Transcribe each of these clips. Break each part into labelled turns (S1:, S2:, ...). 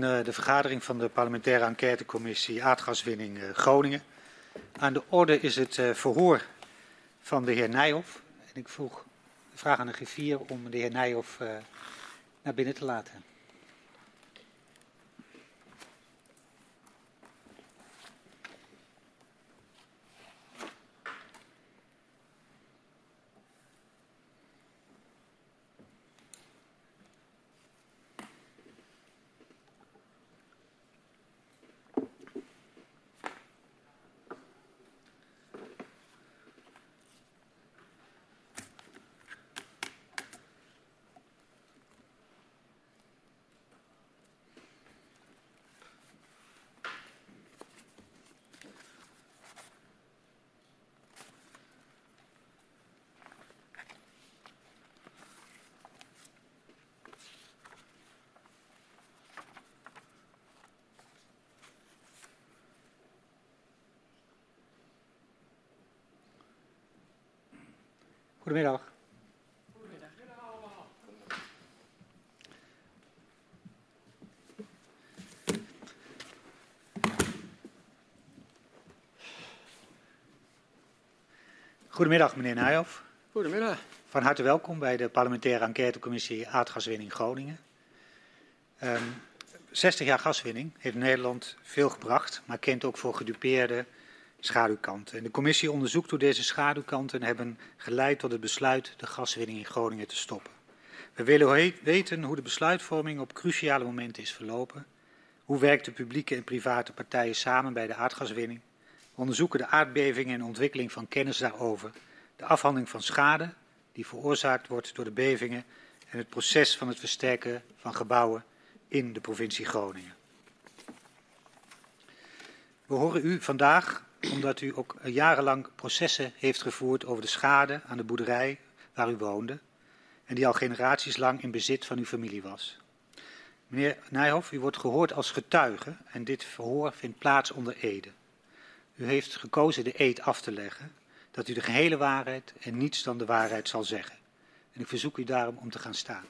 S1: de vergadering van de parlementaire enquêtecommissie aardgaswinning uh, Groningen. Aan de orde is het uh, verhoor van de heer Nijhoff. En ik vroeg, vraag aan de griffier om de heer Nijhoff naar binnen te laten. Goedemiddag. Goedemiddag. Goedemiddag, meneer Nijhoff.
S2: Goedemiddag.
S1: Van harte welkom bij de parlementaire enquêtecommissie Aardgaswinning Groningen. Um, ehm, 60 jaar gaswinning heeft Nederland veel gebracht, maar kent ook voor gedupeerde schaduwkanten. En de commissie onderzoekt hoe deze schaduwkanten hebben geleid tot het besluit de gaswinning in Groningen te stoppen. We willen weten hoe de besluitvorming op cruciale momenten is verlopen. Hoe werken publieke en private partijen samen bij de aardgaswinning? We onderzoeken de aardbevingen en ontwikkeling van kennis daarover. De afhandeling van schade die veroorzaakt wordt door de bevingen en het proces van het versterken van gebouwen in de provincie Groningen. We horen u vandaag omdat u ook jarenlang processen heeft gevoerd over de schade aan de boerderij waar u woonde en die al generaties lang in bezit van uw familie was. Meneer Nijhoff, u wordt gehoord als getuige en dit verhoor vindt plaats onder Ede. U heeft gekozen de eed af te leggen dat u de gehele waarheid en niets dan de waarheid zal zeggen. En ik verzoek u daarom om te gaan staan.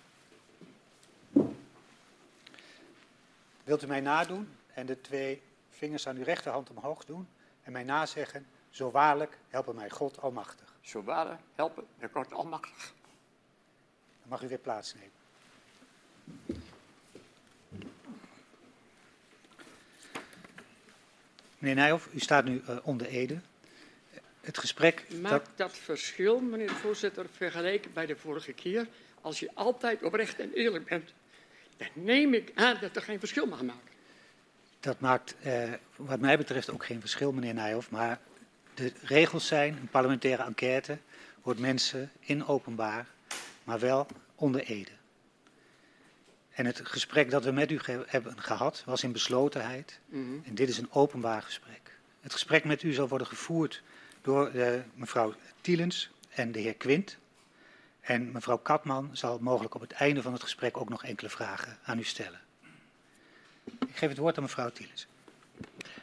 S1: Wilt u mij nadoen en de twee vingers aan uw rechterhand omhoog doen? En mij nazeggen, zo waarlijk helpen mij God Almachtig.
S2: Zo waarlijk helpen mij God Almachtig.
S1: Dan mag u weer plaatsnemen. Meneer Nijhoff, u staat nu uh, onder Ede. Het gesprek...
S2: Maakt dat... dat verschil, meneer de voorzitter, vergeleken bij de vorige keer? Als je altijd oprecht en eerlijk bent, dan neem ik aan dat er geen verschil mag maken.
S1: Dat maakt eh, wat mij betreft ook geen verschil, meneer Nijhoff. Maar de regels zijn, een parlementaire enquête hoort mensen in openbaar, maar wel onder ede. En het gesprek dat we met u ge hebben gehad was in beslotenheid. Mm -hmm. En dit is een openbaar gesprek. Het gesprek met u zal worden gevoerd door uh, mevrouw Tielens en de heer Quint. En mevrouw Katman zal mogelijk op het einde van het gesprek ook nog enkele vragen aan u stellen. Ik geef het woord aan mevrouw Thielens.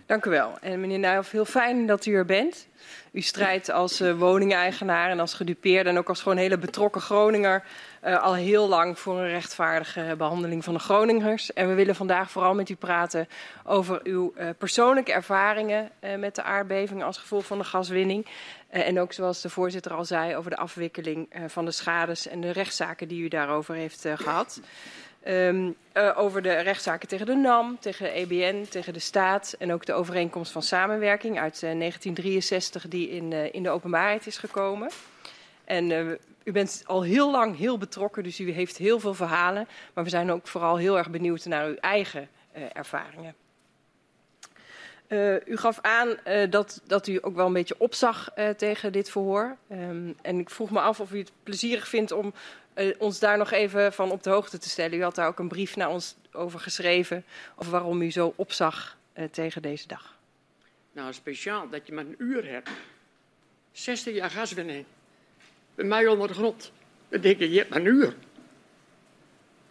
S3: Dank u wel. En meneer Nijhoff, heel fijn dat u er bent. U strijdt als uh, woningeigenaar en als gedupeerde en ook als gewoon hele betrokken Groninger uh, al heel lang voor een rechtvaardige behandeling van de Groningers. En we willen vandaag vooral met u praten over uw uh, persoonlijke ervaringen met de aardbeving als gevolg van de gaswinning. en ook zoals de voorzitter al zei over de afwikkeling van de schades en de rechtszaken die u daarover heeft gehad. Um, uh, over de rechtszaken tegen de NAM, tegen de EBN, tegen de staat en ook de overeenkomst van samenwerking uit uh, 1963 die in, uh, in de openbaarheid is gekomen. En u bent al heel lang heel betrokken, dus u heeft heel veel verhalen. Maar we zijn ook vooral heel erg benieuwd naar uw eigen ervaringen. Uh, u gaf aan uh, dat, dat u ook wel een beetje opzag uh, tegen dit verhoor. Um, en ik vroeg me af of u het plezierig vindt om ons daar nog even van op de hoogte te stellen. U had daar ook een brief naar ons over geschreven, over waarom u zo opzag tegen deze dag.
S2: Nou, speciaal dat je maar een uur hebt. 60 jaar gaswinning. Bij mij onder de grond. Dan denk je, je hebt maar een uur.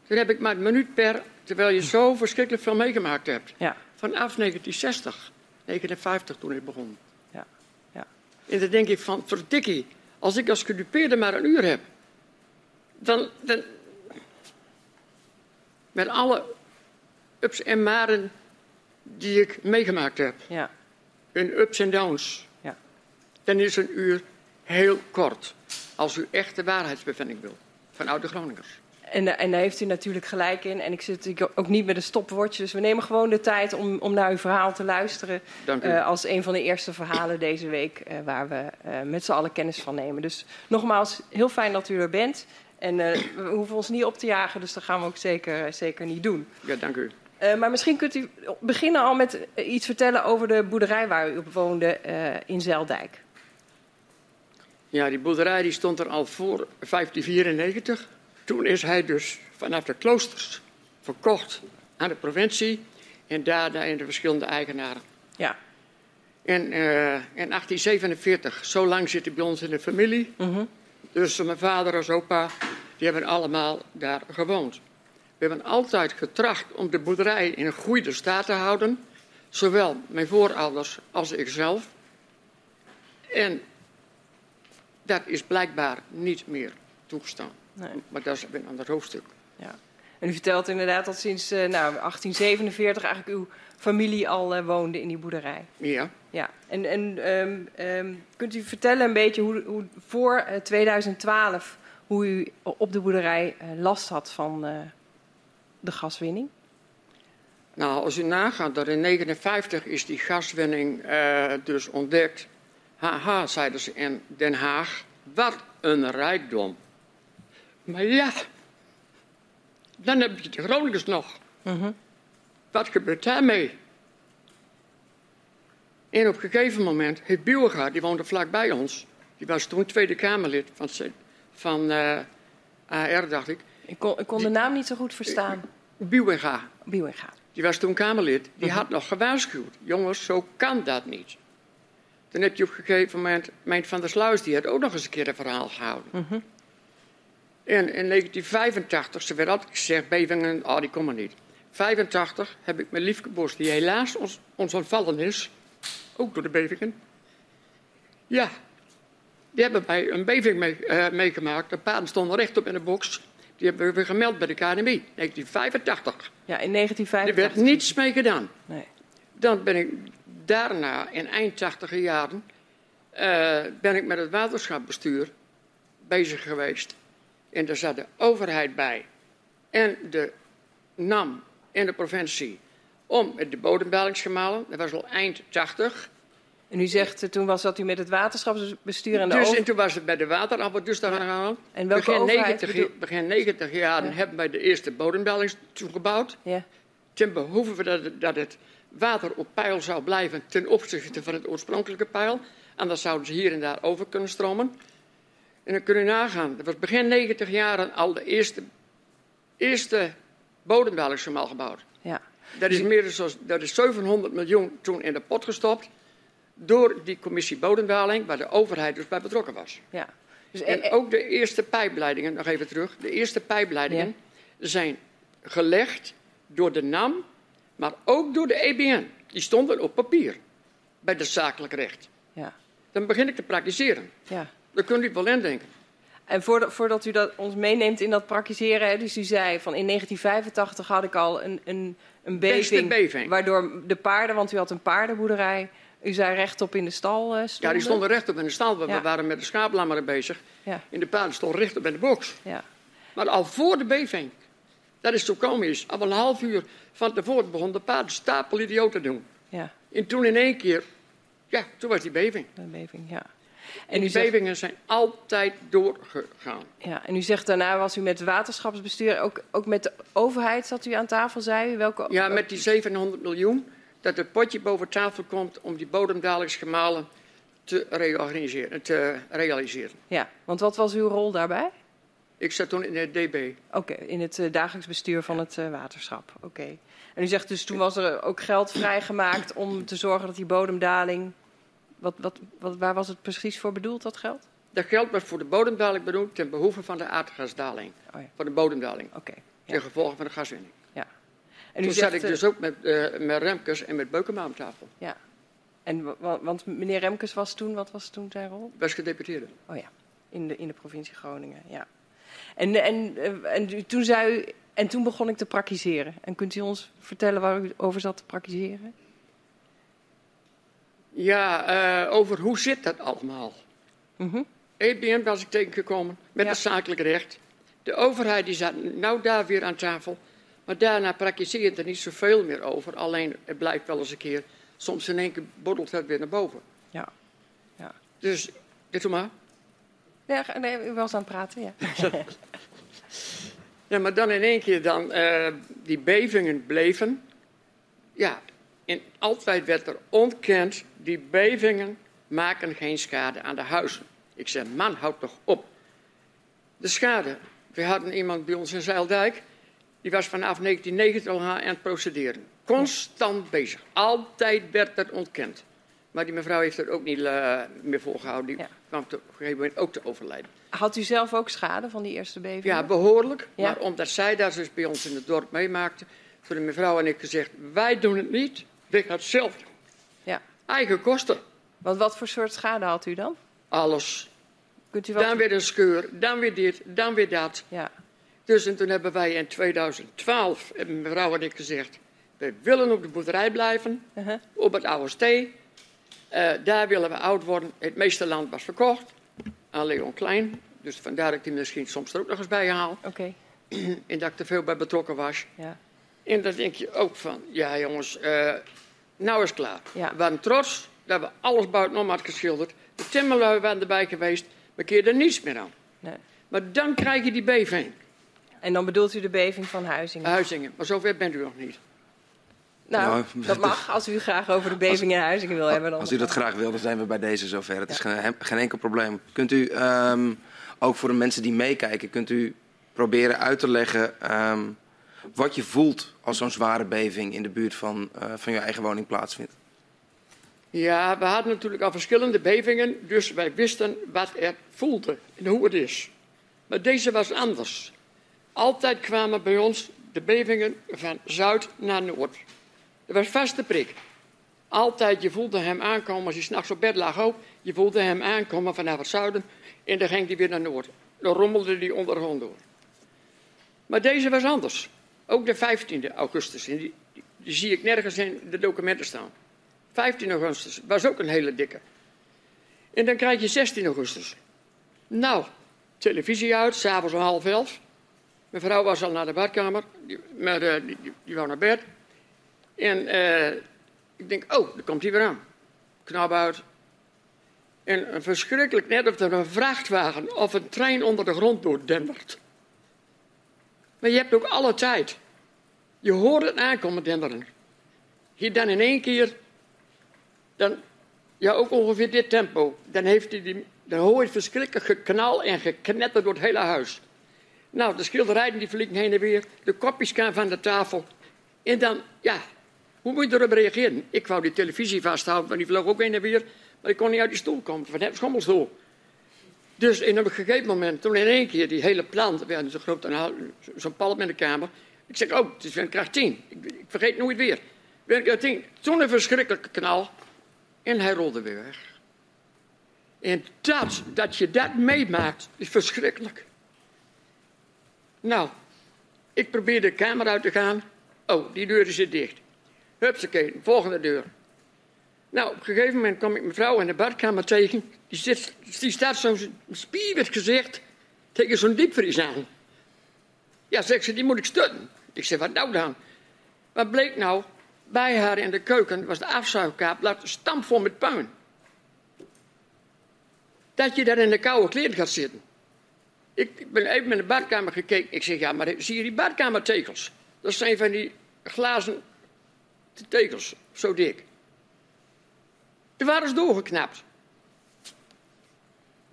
S2: Dan heb ik maar een minuut per, terwijl je zo verschrikkelijk veel meegemaakt hebt. Ja. Vanaf 1960, 59 toen ik begon. Ja. Ja. En dan denk ik van, verdikkie, als ik als gedupeerde maar een uur heb, dan, dan met alle ups en maren die ik meegemaakt heb.
S3: Ja.
S2: Ups en downs.
S3: Ja.
S2: Dan is een uur heel kort. Als u echt de waarheidsbevinding wil. Van oude Groningers.
S3: En, eh, en daar heeft u natuurlijk gelijk in. En ik zit natuurlijk ook niet met een stopwoordje. Dus we nemen gewoon de tijd om, om naar uw verhaal te luisteren.
S2: Dank u.
S3: eh, als een van de eerste verhalen deze week eh, waar we met z'n allen kennis van nemen. Dus nogmaals, heel fijn dat u er bent. En we hoeven ons niet op te jagen, dus dat gaan we ook zeker, zeker niet doen.
S2: Ja, dank u.
S3: Maar misschien kunt u beginnen al met iets vertellen over de boerderij waar u op woonde in Zeldijk.
S2: Ja, die boerderij die stond er al voor 1594. Toen is hij dus vanaf de kloosters verkocht aan de provincie en daarna in de verschillende eigenaren.
S3: Ja.
S2: En eh, in 1847, zo lang zit hij bij ons in de familie.
S3: Mhm.
S2: Dus mijn vader als opa, die hebben allemaal daar gewoond. We hebben altijd getracht om de boerderij in een goede staat te houden. Zowel mijn voorouders als ikzelf. En dat is blijkbaar niet meer toegestaan.
S3: Nee.
S2: Maar dat is een ander hoofdstuk.
S3: Ja. En u vertelt inderdaad dat sinds eh, nou, 1847 eigenlijk uw familie al eh, woonde in die boerderij.
S2: Ja.
S3: Ja. En, en ehm, ehm, kunt u vertellen een beetje hoe, hoe voor eh, 2012 hoe u op de boerderij eh, last had van eh, de gaswinning?
S2: Nou, als u nagaat dat in 1959 is die gaswinning eh, dus ontdekt. Haha, zeiden ze in Den Haag. Wat een rijkdom. Maar ja, dan heb je de Groningers nog.
S3: Mhm.
S2: Wat gebeurt daarmee? En op een gegeven moment heeft Bielga, die woonde vlakbij ons. Die was toen Tweede Kamerlid van, van eh, AR, dacht ik.
S3: Ik kon, ik kon de naam niet zo goed verstaan.
S2: Bielga.
S3: Bieuwenga.
S2: Die was toen Kamerlid, die had nog gewaarschuwd. Jongens, zo kan dat niet. Toen heb je op een gegeven moment, Meint van der Sluis, die had ook nog eens een keer een verhaal gehouden. En in 1985, ze werd altijd gezegd, bevingen, oh die komen niet. 85 heb ik mijn liefke Bos, die helaas ons, ons ontvallen is, ook door de bevingen. Ja, die hebben wij een beving mee, eh, meegemaakt. De paarden stonden rechtop in de box. Die hebben we weer gemeld bij de KNMI, 1985.
S3: Ja, in
S2: Er
S3: 1985.
S2: werd niets mee gedaan.
S3: Nee.
S2: Dan ben ik daarna, in eind tachtiger jaren, eh, ben ik met het waterschapsbestuur bezig geweest. En daar zat de overheid bij en de NAM en de provincie om met de bodembelingsgemalen. Dat was al eind 80.
S3: En u zegt, eh, toen was dat u met het waterschapsbestuur en de
S2: Dus
S3: over-
S2: en toen was het bij de waterafval dus daar gaan.
S3: En welke
S2: begin,
S3: overheid
S2: 90,
S3: bedoel-
S2: begin 90 jaren
S3: Ja.
S2: hebben wij de eerste bodembellings toegebouwd.
S3: Ja.
S2: ten behoeve van dat, het- dat het water op peil zou blijven ten opzichte van het oorspronkelijke peil. Anders zouden ze hier en daar over kunnen stromen. En dan kun je nagaan, dat was begin 90 jaren al de eerste, eerste bodembelingsgemaal gebouwd.
S3: ja.
S2: Dat is, meer dan zoals, dat is 700 miljoen toen in de pot gestopt door die commissie bodemdaling, waar de overheid dus bij betrokken was.
S3: ja. Dus,
S2: En
S3: eh,
S2: ook de eerste pijpleidingen, nog even terug. De eerste pijpleidingen zijn gelegd door de NAM, maar ook door de EBN. Die stonden op papier bij het zakelijk recht.
S3: ja.
S2: Dan begin ik te praktiseren.
S3: ja.
S2: Daar kunt u wel indenken.
S3: En voordat, u dat ons meeneemt in dat praktiseren, hè, dus u zei van in 1985 had ik al een, een, een beving,
S2: beving.
S3: waardoor de paarden, want u had een paardenboerderij, u zei rechtop in de stal stonden.
S2: Ja, die stonden rechtop in de stal. We
S3: Ja.
S2: waren met de schaaplammeren bezig.
S3: Ja,
S2: En de paarden stonden rechtop in de box.
S3: ja,
S2: Maar al voor de beving. Dat is zo komisch. Al een half uur van tevoren begon de paarden stapel idioot te doen.
S3: ja,
S2: En toen in één keer, ja, toen was die beving.
S3: een beving, ja.
S2: En die
S3: zegt,
S2: bevingen zijn altijd doorgegaan.
S3: ja, en u zegt daarna was u met het waterschapsbestuur, ook, ook met de overheid zat u aan tafel, zei u? Welke,
S2: Ja, met die 700 miljoen, dat het potje boven tafel komt om die bodemdalingsgemalen te reorganiseren, te realiseren.
S3: Ja, want wat was uw rol daarbij?
S2: Ik zat toen in de DB.
S3: Oké, in het eh, dagelijks bestuur van het eh, waterschap. Oké. En u zegt dus toen was er ook geld vrijgemaakt om te zorgen dat die bodemdaling. Wat, wat, wat, waar was het precies voor bedoeld, dat geld?
S2: Dat geld was voor de bodemdaling bedoeld ten behoeve van de aardgasdaling.
S3: Oh ja.
S2: Voor de bodemdaling,
S3: Oké.
S2: ten
S3: ja,
S2: gevolge van de gaswinning.
S3: ja. En
S2: Toen
S3: zegt,
S2: zat ik
S3: eh,
S2: dus ook met, eh, met Remkes en met Beukema aan tafel.
S3: Ja. En, wa- wa- want meneer Remkes was toen, wat was toen zijn rol?
S2: Best gedeputeerde.
S3: Oh ja, in de, in de provincie Groningen, ja. En, en, eh, en toen zei u, En toen begon ik te praktiseren. En kunt u ons vertellen waar u over zat te praktiseren?
S2: Ja, uh, over hoe zit dat allemaal? EBM was ik tegengekomen met
S3: Ja.
S2: het zakelijk recht. De overheid die zat nou daar weer aan tafel. Maar daarna praktiseer je er niet zoveel meer over. Alleen het blijft wel eens een keer. Soms in één keer borrelt het weer naar boven.
S3: Ja. Ja.
S2: Dus, dit doe maar.
S3: Nee, ga- nee, u was aan het praten, ja.
S2: Ja, maar dan in één keer dan eh, die bevingen bleven. Ja, en altijd werd er ontkend, die bevingen maken geen schade aan de huizen. Ik zeg, man, houd toch op. De schade. We hadden iemand bij ons in Zeildijk, die was vanaf 1990 al aan het procederen. Constant bezig. Altijd werd dat ontkend. Maar die mevrouw heeft er ook niet eh, meer volgehouden. Die
S3: Ja.
S2: kwam op een gegeven moment ook te overlijden.
S3: Had u zelf ook schade van die eerste beving?
S2: Ja, behoorlijk.
S3: Ja.
S2: Maar omdat zij dat dus bij ons in het dorp meemaakte, toen de mevrouw en ik gezegd: wij doen het niet, het zelf
S3: ja.
S2: Eigen kosten,
S3: Want wat voor soort schade had u dan?
S2: alles.
S3: Kunt u wat...
S2: Dan weer een skeur, dan weer dit, dan weer dat.
S3: Ja,
S2: Dus en toen hebben wij in 2012, hebben mevrouw en ik gezegd: we willen op de boerderij blijven,
S3: uh-huh.
S2: op het oude stee. Eh, daar willen we oud worden. Het meeste land was verkocht aan Leon Klein. Dus vandaar dat ik die misschien soms er ook nog eens bij haal.
S3: oké.
S2: En dat ik er veel bij betrokken was.
S3: Ja.
S2: En dan denk je ook van, ja jongens, eh, nou is het klaar.
S3: Ja.
S2: We waren trots dat we alles buitenom hadden geschilderd. De timmerlui waren erbij geweest, maar keer er niets meer aan.
S3: Nee.
S2: Maar dan krijg je die beving,
S3: En dan bedoelt u de beving van Huizingen?
S2: Huizingen. Maar zover bent u nog niet.
S3: nou,
S4: Nou,
S3: dat mag. Als u graag over de beving in Huizingen wil hebben. Dan
S4: Als u dat graag wil, dan zijn we bij deze zover. Het is geen, geen enkel probleem. Kunt u, ehm, ook voor de mensen die meekijken, kunt u proberen uit te leggen ehm, wat je voelt als zo'n zware beving in de buurt van, eh, van je eigen woning plaatsvindt?
S2: Ja, we hadden natuurlijk al verschillende bevingen, dus wij wisten wat er voelde en hoe het is. Maar deze was anders. Altijd kwamen bij ons de bevingen van zuid naar noord. Dat was vaste prik. Altijd, je voelde hem aankomen als hij s'nachts op bed lag ook. Je voelde hem aankomen vanaf het zuiden en dan ging hij weer naar noord. Dan rommelde hij onder de grond door. Maar deze was anders. Ook de 15e augustus, en die, zie ik nergens in de documenten staan. 15 augustus was ook een hele dikke. En dan krijg je 16 augustus. Nou, televisie uit, s'avonds om half elf. Mijn vrouw was al naar de badkamer, die, maar, eh, die, die, wou naar bed. En eh, ik denk, oh, daar komt hij weer aan. Knap uit. En een verschrikkelijk net of er een vrachtwagen of een trein onder de grond doordendert. Maar je hebt ook alle tijd. Je hoort het aankomen denderen. Hier dan in één keer dan, ja, ook ongeveer dit tempo. Dan, heeft hij die, dan hoor het verschrikkelijk geknal en geknetter door het hele huis. Nou, de schilderijen die vliegen heen en weer. De kopjes gaan van de tafel. En dan, ja, hoe moet je erop reageren? Ik wou die televisie vasthouden, maar die vloog ook heen en weer. Maar ik kon niet uit die stoel komen, van het schommelstoel. Dus in een gegeven moment, toen in één keer die hele plant, we hadden zo'n groot zo'n palm in de kamer. Ik zeg, oh, het is weer een kracht 10. Ik, ik vergeet nooit weer. Weer een kracht 10. Toen een verschrikkelijke knal. En hij rolde weer weg. En dat, dat je dat meemaakt, is verschrikkelijk. Nou, ik probeer de kamer uit te gaan. Oh, die deur zit dicht. Hupsakee, volgende deur. Nou, op een gegeven moment kom ik mijn vrouw in de badkamer tegen. Die, zit, die staat zo'n spierwit gezicht tegen zo'n diepvries aan. Ja, zegt ze, die moet ik stutten. Ik zeg, wat nou dan? Wat bleek nou? Bij haar in de keuken was de afzuigkaap laat stampvol met puin. Dat je daar in de koude kleren gaat zitten. Ik, ik ben even in de badkamer gekeken. Ik zeg, ja, maar zie je die badkamertekels? Dat zijn van die glazen tekels, zo dik. Die waren ze doorgeknapt.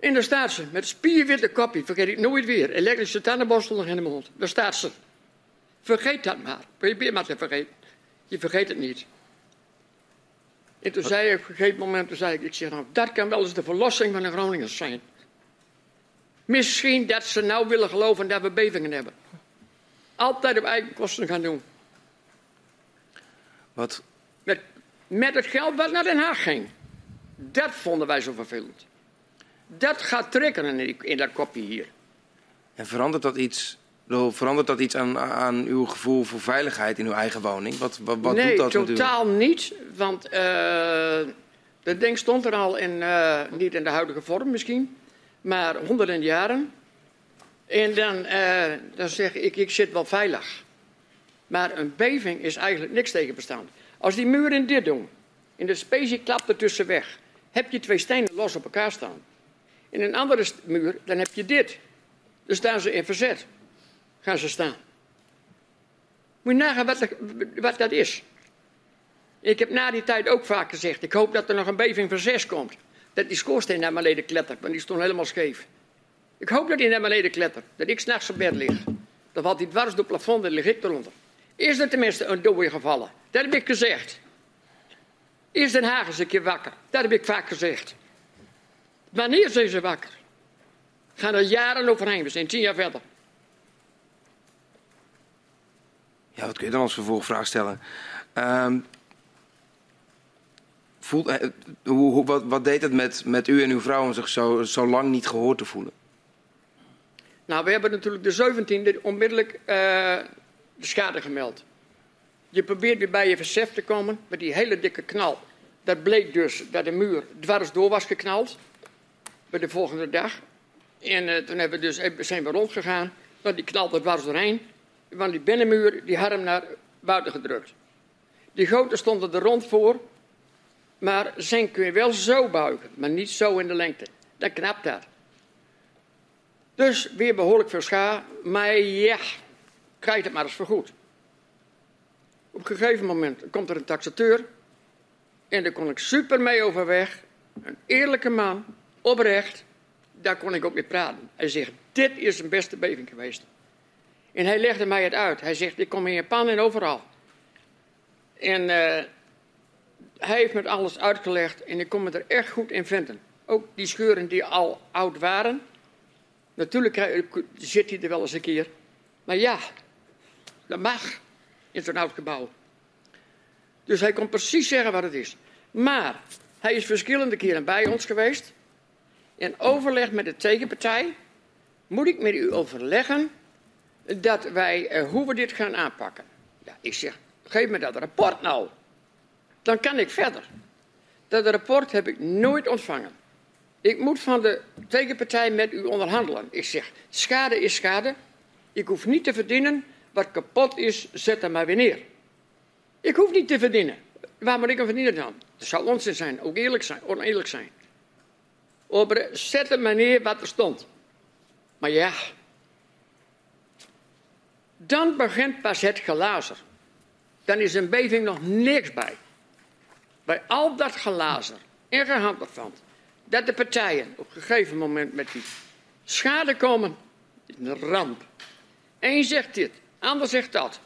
S2: En daar staat ze, met spierwitte kopje, vergeet ik nooit weer. Elektrische tandenborstel nog in de mond. Daar staat ze. Vergeet dat maar. Probeer maar te vergeten. Je vergeet het niet. En toen zei ik op een gegeven moment, toen zei ik, ik zeg nou, dat kan wel eens de verlossing van de Groningers zijn. Misschien dat ze nou willen geloven dat we bevingen hebben. Altijd op eigen kosten gaan doen.
S4: Wat,
S2: Met, met het geld wat naar Den Haag ging. Dat vonden wij zo vervelend. Dat gaat trekken in, die- in dat kopje hier.
S4: en verandert dat iets verandert dat iets aan, aan uw gevoel voor veiligheid in uw eigen woning? Wat, wat, wat
S2: nee,
S4: doet dat
S2: totaal niet. Want uh, dat ding stond er al in, uh, niet in de huidige vorm misschien, maar honderden jaren. En dan, uh, dan zeg ik, ik zit wel veilig. Maar een beving is eigenlijk niks tegenbestand. Als die muren dit doen, en de specie klapt er tussen weg, heb je twee stenen los op elkaar staan. In een andere muur, dan heb je dit. Dan staan ze in verzet. Gaan ze staan. Moet je nagaan wat, wat dat is. Ik heb na die tijd ook vaak gezegd, ik hoop dat er nog een beving van zes komt. Dat die schoorsteen naar beneden klettert, want die stond helemaal scheef. Ik hoop dat hij naar beneden klettert, dat ik s'nachts op bed lig. Dan valt hij dwars door het plafond en lig ik eronder. Is er tenminste een dode gevallen? Dat heb ik gezegd. Is Den Haag eens een keer wakker? Dat heb ik vaak gezegd. Wanneer zijn ze wakker? Gaan er jaren overheen, we zijn tien jaar verder.
S4: Ja, wat kun je dan als vervolgvraag stellen? Um, voelt, hoe, wat, wat, deed het met, met u en uw vrouw om zich zo, zo lang niet gehoord te voelen?
S2: Nou, we hebben natuurlijk de 17e onmiddellijk uh, de schade gemeld. Je probeert weer bij je versef te komen met die hele dikke knal. Dat bleek dus dat de muur dwars door was geknald. Bij de volgende dag. En uh, toen hebben we dus, zijn we rondgegaan. Want die knalde dwars doorheen. Want die binnenmuur die had hem naar buiten gedrukt. Die goten stonden er rond voor. Maar zijn kun je wel zo buigen. Maar niet zo in de lengte. Dan knapt dat. Dus weer behoorlijk veel scha. Maar ja, krijg het maar eens vergoed. Op een gegeven moment komt er een taxateur. En daar kon ik super mee overweg. Een eerlijke man, oprecht. Daar kon ik ook mee praten. Hij zegt, dit is een beste beving geweest. En hij legde mij het uit. Hij zegt, ik kom in Japan en overal. En uh, hij heeft me alles uitgelegd en ik kon me er echt goed in vinden. Ook die scheuren die al oud waren. Natuurlijk zit hij er wel eens een keer. Maar ja, dat mag in zo'n oud gebouw. Dus hij kon precies zeggen wat het is. Maar hij is verschillende keren bij ons geweest. In overleg met de tegenpartij moet ik met u overleggen dat wij, uh, hoe we dit gaan aanpakken. Ja, ik zeg, geef me dat rapport nou. Dan kan ik verder. Dat rapport heb ik nooit ontvangen. Ik moet van de tegenpartij met u onderhandelen. Ik zeg, schade is schade. Ik hoef niet te verdienen. Wat kapot is, zet er maar weer neer. Ik hoef niet te verdienen. Waar moet ik hem verdienen dan? Dat zou onzin zijn, ook eerlijk zijn, oneerlijk zijn. Over zet er maar neer wat er stond. Maar ja, dan begint pas het gelazer. Dan is een beving nog niks bij. Bij al dat gelazer en gehandelfand, dat de partijen op een gegeven moment met die schade komen, is een ramp. Eén zegt dit, ander zegt dat.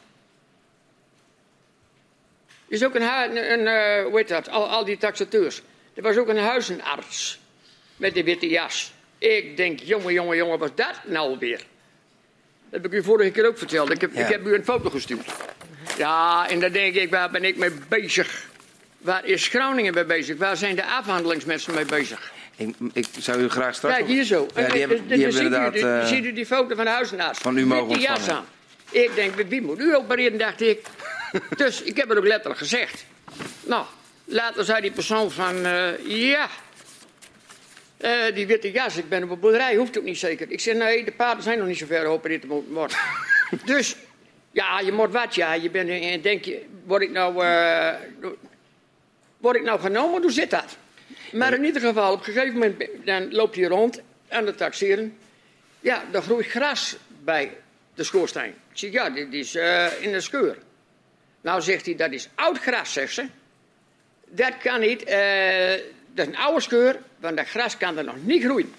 S2: Er is ook een, een, een uh, hoe heet dat, al, al die taxateurs. Er was ook een huizenarts met die witte jas. Ik denk, jongen, jongen, jongen, wat dat nou weer? Dat heb ik u vorige keer ook verteld. Ik heb, ja. ik heb u een foto gestuurd. Ja, en dan denk ik, waar ben ik mee bezig? Waar is Groningen mee bezig? Waar zijn de afhandelingsmensen mee bezig?
S4: Ik, ik zou u graag straks...
S2: Kijk, hier zo.
S4: Ja, die hebben, die hebben inderdaad...
S2: U, uh... ziet u die foto van de huisnaast.
S4: Van u mogen
S2: Met die jas aan. Ik denk, wie moet u opereren, dacht ik. Dus ik heb het ook letterlijk gezegd. Nou, later zei die persoon van, uh, ja... Uh, die witte jas, ik ben op een boerderij, hoeft ook niet zeker. Ik zeg, nee, de paarden zijn nog niet zo ver geopereerd te worden. dus, ja, je moet wat, ja. Je bent, en denk je, word ik nou... Uh, word ik nou genomen? Hoe zit dat? Maar in ieder geval, op een gegeven moment dan loopt hij rond aan de taxeren. Ja, er groeit gras bij de schoorsteen. Ik zeg, ja, dit is uh, in de scheur. Nou zegt hij, dat is oud gras, zegt ze. Dat kan niet, uh, dat is een oude scheur, want dat gras kan er nog niet groeien.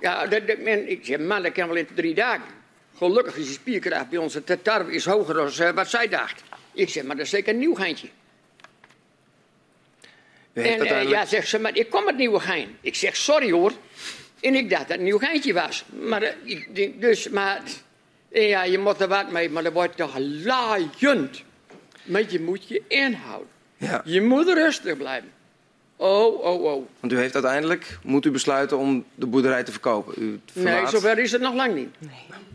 S2: Ja, dat, dat, men, ik zeg, man, dat kan wel in drie dagen. Gelukkig is die spierkracht bij ons, de tarwe is hoger dan uh, wat zij dacht. Ik zeg, maar dat is zeker een nieuw geintje. En uiteindelijk... uh, ja, zegt ze, maar ik kom het nieuwe gein. Ik zeg, sorry hoor. En ik dacht dat het een nieuw geintje was. Maar, ik, dus, maar, ja, je moet er wat mee, maar dat wordt toch laaiend. Maar je moet je inhouden.
S4: Ja.
S2: Je moet rustig blijven. Oh, oh, oh.
S4: Want u heeft uiteindelijk, moet u besluiten om de boerderij te verkopen. U
S2: Nee, zover is het nog lang niet.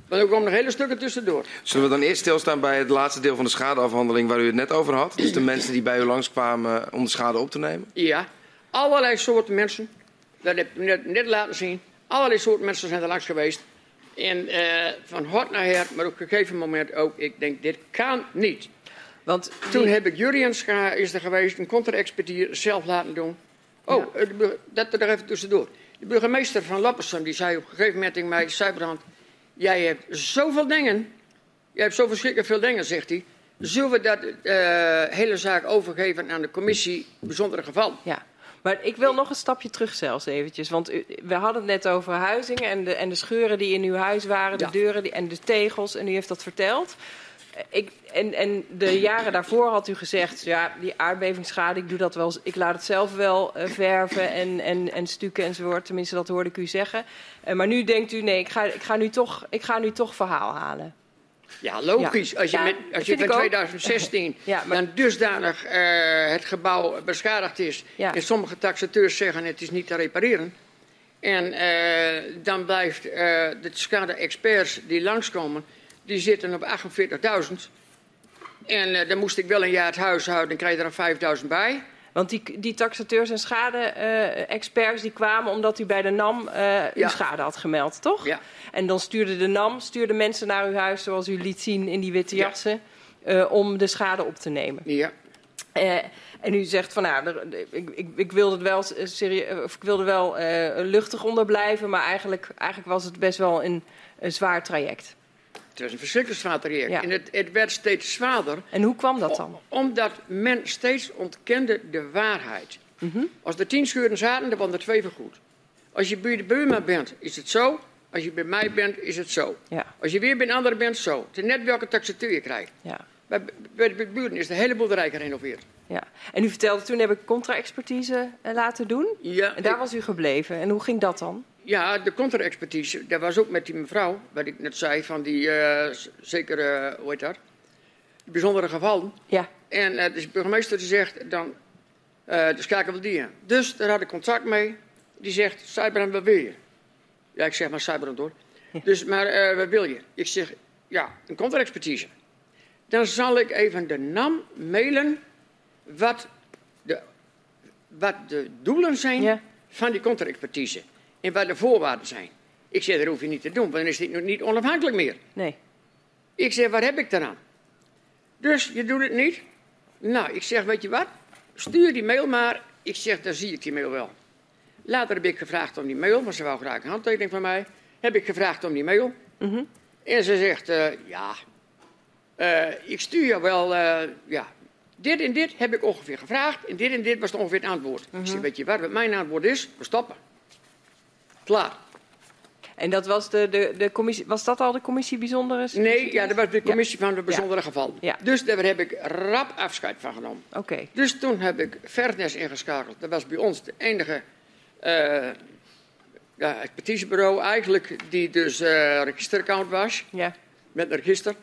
S2: Maar er komen nog hele stukken tussendoor.
S4: Zullen we dan eerst stilstaan bij het laatste deel van de schadeafhandeling waar u het net over had? Dus de mensen die bij u langskwamen om de schade op te nemen?
S2: Ja, allerlei soorten mensen. Dat heb ik net, net laten zien. Allerlei soorten mensen zijn er langs geweest. En eh, van hot naar her, maar op een gegeven moment ook, ik denk, dit kan niet.
S3: Want
S2: Toen heb ik Jurian Scha is er geweest, een contra-expertier zelf laten doen. Oh, eh, dat er even tussendoor. De burgemeester van Lappersum die zei op een gegeven moment tegen mij, Sijbrand, jij hebt zoveel dingen, jij hebt zo verschrikkelijk veel dingen, zegt hij. Zullen we dat eh, hele zaak overgeven aan de commissie bijzondere gevallen?
S3: Ja, maar ik wil nog een stapje terug zelfs eventjes. Want u- we hadden het net over huizingen en de, en de scheuren die in uw huis waren, de
S2: Ja.
S3: deuren die, en de tegels. En u heeft dat verteld. Ik, en, en de jaren daarvoor had u gezegd, ja, die aardbevingsschade, ik doe dat wel, ik laat het zelf wel eh, verven en, en, en stukken enzovoort. Tenminste, dat hoorde ik u zeggen. Eh, maar nu denkt u, nee, ik ga, ik ga, nu, toch, ik ga nu toch verhaal halen.
S2: Ja, logisch.
S3: Ja.
S2: Als je, met, als je van
S3: ook.
S2: 2016
S3: Ja, maar-
S2: dan dusdanig eh, het gebouw beschadigd is.
S3: Ja.
S2: En sommige taxateurs zeggen het is niet te repareren. En eh, dan blijft eh, de schade-experts die langskomen, die zitten op 48.000. En dan moest ik wel een jaar het huis houden, dan krijg je er een 5.000 bij.
S3: Want die, die taxateurs en schade-experts die kwamen omdat u bij de NAM eh, uw schade had gemeld, toch?
S2: Ja.
S3: En dan stuurde de NAM stuurde mensen naar uw huis, zoals u liet zien in die witte
S2: Ja.
S3: jassen, eh, om de schade op te nemen.
S2: Ja.
S3: Eh, en u zegt van nou, ik, ik, ik wilde het wel, serie- of ik wilde wel luchtig onder blijven, maar eigenlijk, eigenlijk was het best wel een, een zwaar traject.
S2: Het was een verschrikkelijk zwaar traject.
S3: Ja.
S2: En het, het werd steeds zwaarder.
S3: En hoe kwam dat dan?
S2: Omdat men steeds ontkende de waarheid.
S3: Mhm.
S2: Als er tien scheuren zaten, dan waren er twee vergoed. Als je bij de buurman bent, is het zo. Als je bij mij bent, is het zo.
S3: Ja,
S2: Als je weer bij een andere bent, zo. Het is net welke taxateur je krijgt.
S3: ja,
S2: Bij, bij de buren is de hele boerderij gerenoveerd.
S3: ja. En u vertelde toen heb ik contra-expertise eh, laten doen.
S2: Ja,
S3: En daar
S2: ik-
S3: was u gebleven. En hoe ging dat dan?
S2: Ja de contra-expertise, dat was ook met die mevrouw, wat ik net zei, van die, eh, z- zeker, eh, hoe heet dat? Bijzondere gevallen.
S3: Ja,
S2: En eh, dus de burgemeester die zegt dan, eh dus kijken we die aan. Dus daar had ik contact mee. Die zegt, Cyberbrand, wat wil je? Ja, ik zeg maar Cyberbrand hoor. Dus, maar wat wil je? Ik zeg, ja, een contra-expertise. Dan zal ik even de NAM mailen wat de, wat de doelen zijn
S3: Ja.
S2: van die contra-expertise. En wat de voorwaarden zijn. Ik zeg, dat hoef je niet te doen, want dan is dit niet onafhankelijk meer.
S3: nee.
S2: Ik zeg, wat heb ik eraan? Dus je doet het niet? Nou, ik zeg, weet je wat? Stuur die mail maar. Ik zeg, dan zie ik die mail wel. Later heb ik gevraagd om die mail, want ze wou graag een handtekening van mij. Heb ik gevraagd om die mail.
S3: Mhm.
S2: En ze zegt, eh, ja, eh, ik stuur je wel, eh, ja, dit en dit heb ik ongeveer gevraagd. En dit en dit was ongeveer het antwoord. Ik zeg, weet je wat, wat mijn antwoord is? We stoppen. Klaar.
S3: En dat was, de, de, de commissie, was dat al de commissie bijzondere?
S2: Nee, ja, dat was de commissie van de bijzondere gevallen.
S3: Ja.
S2: Dus daar heb ik rap afscheid van genomen.
S3: Oké,
S2: Dus toen heb ik Vernes ingeschakeld. Dat was bij ons de enige eh ja, expertisebureau eigenlijk die dus eh registeraccount was,
S3: ja.
S2: met een register.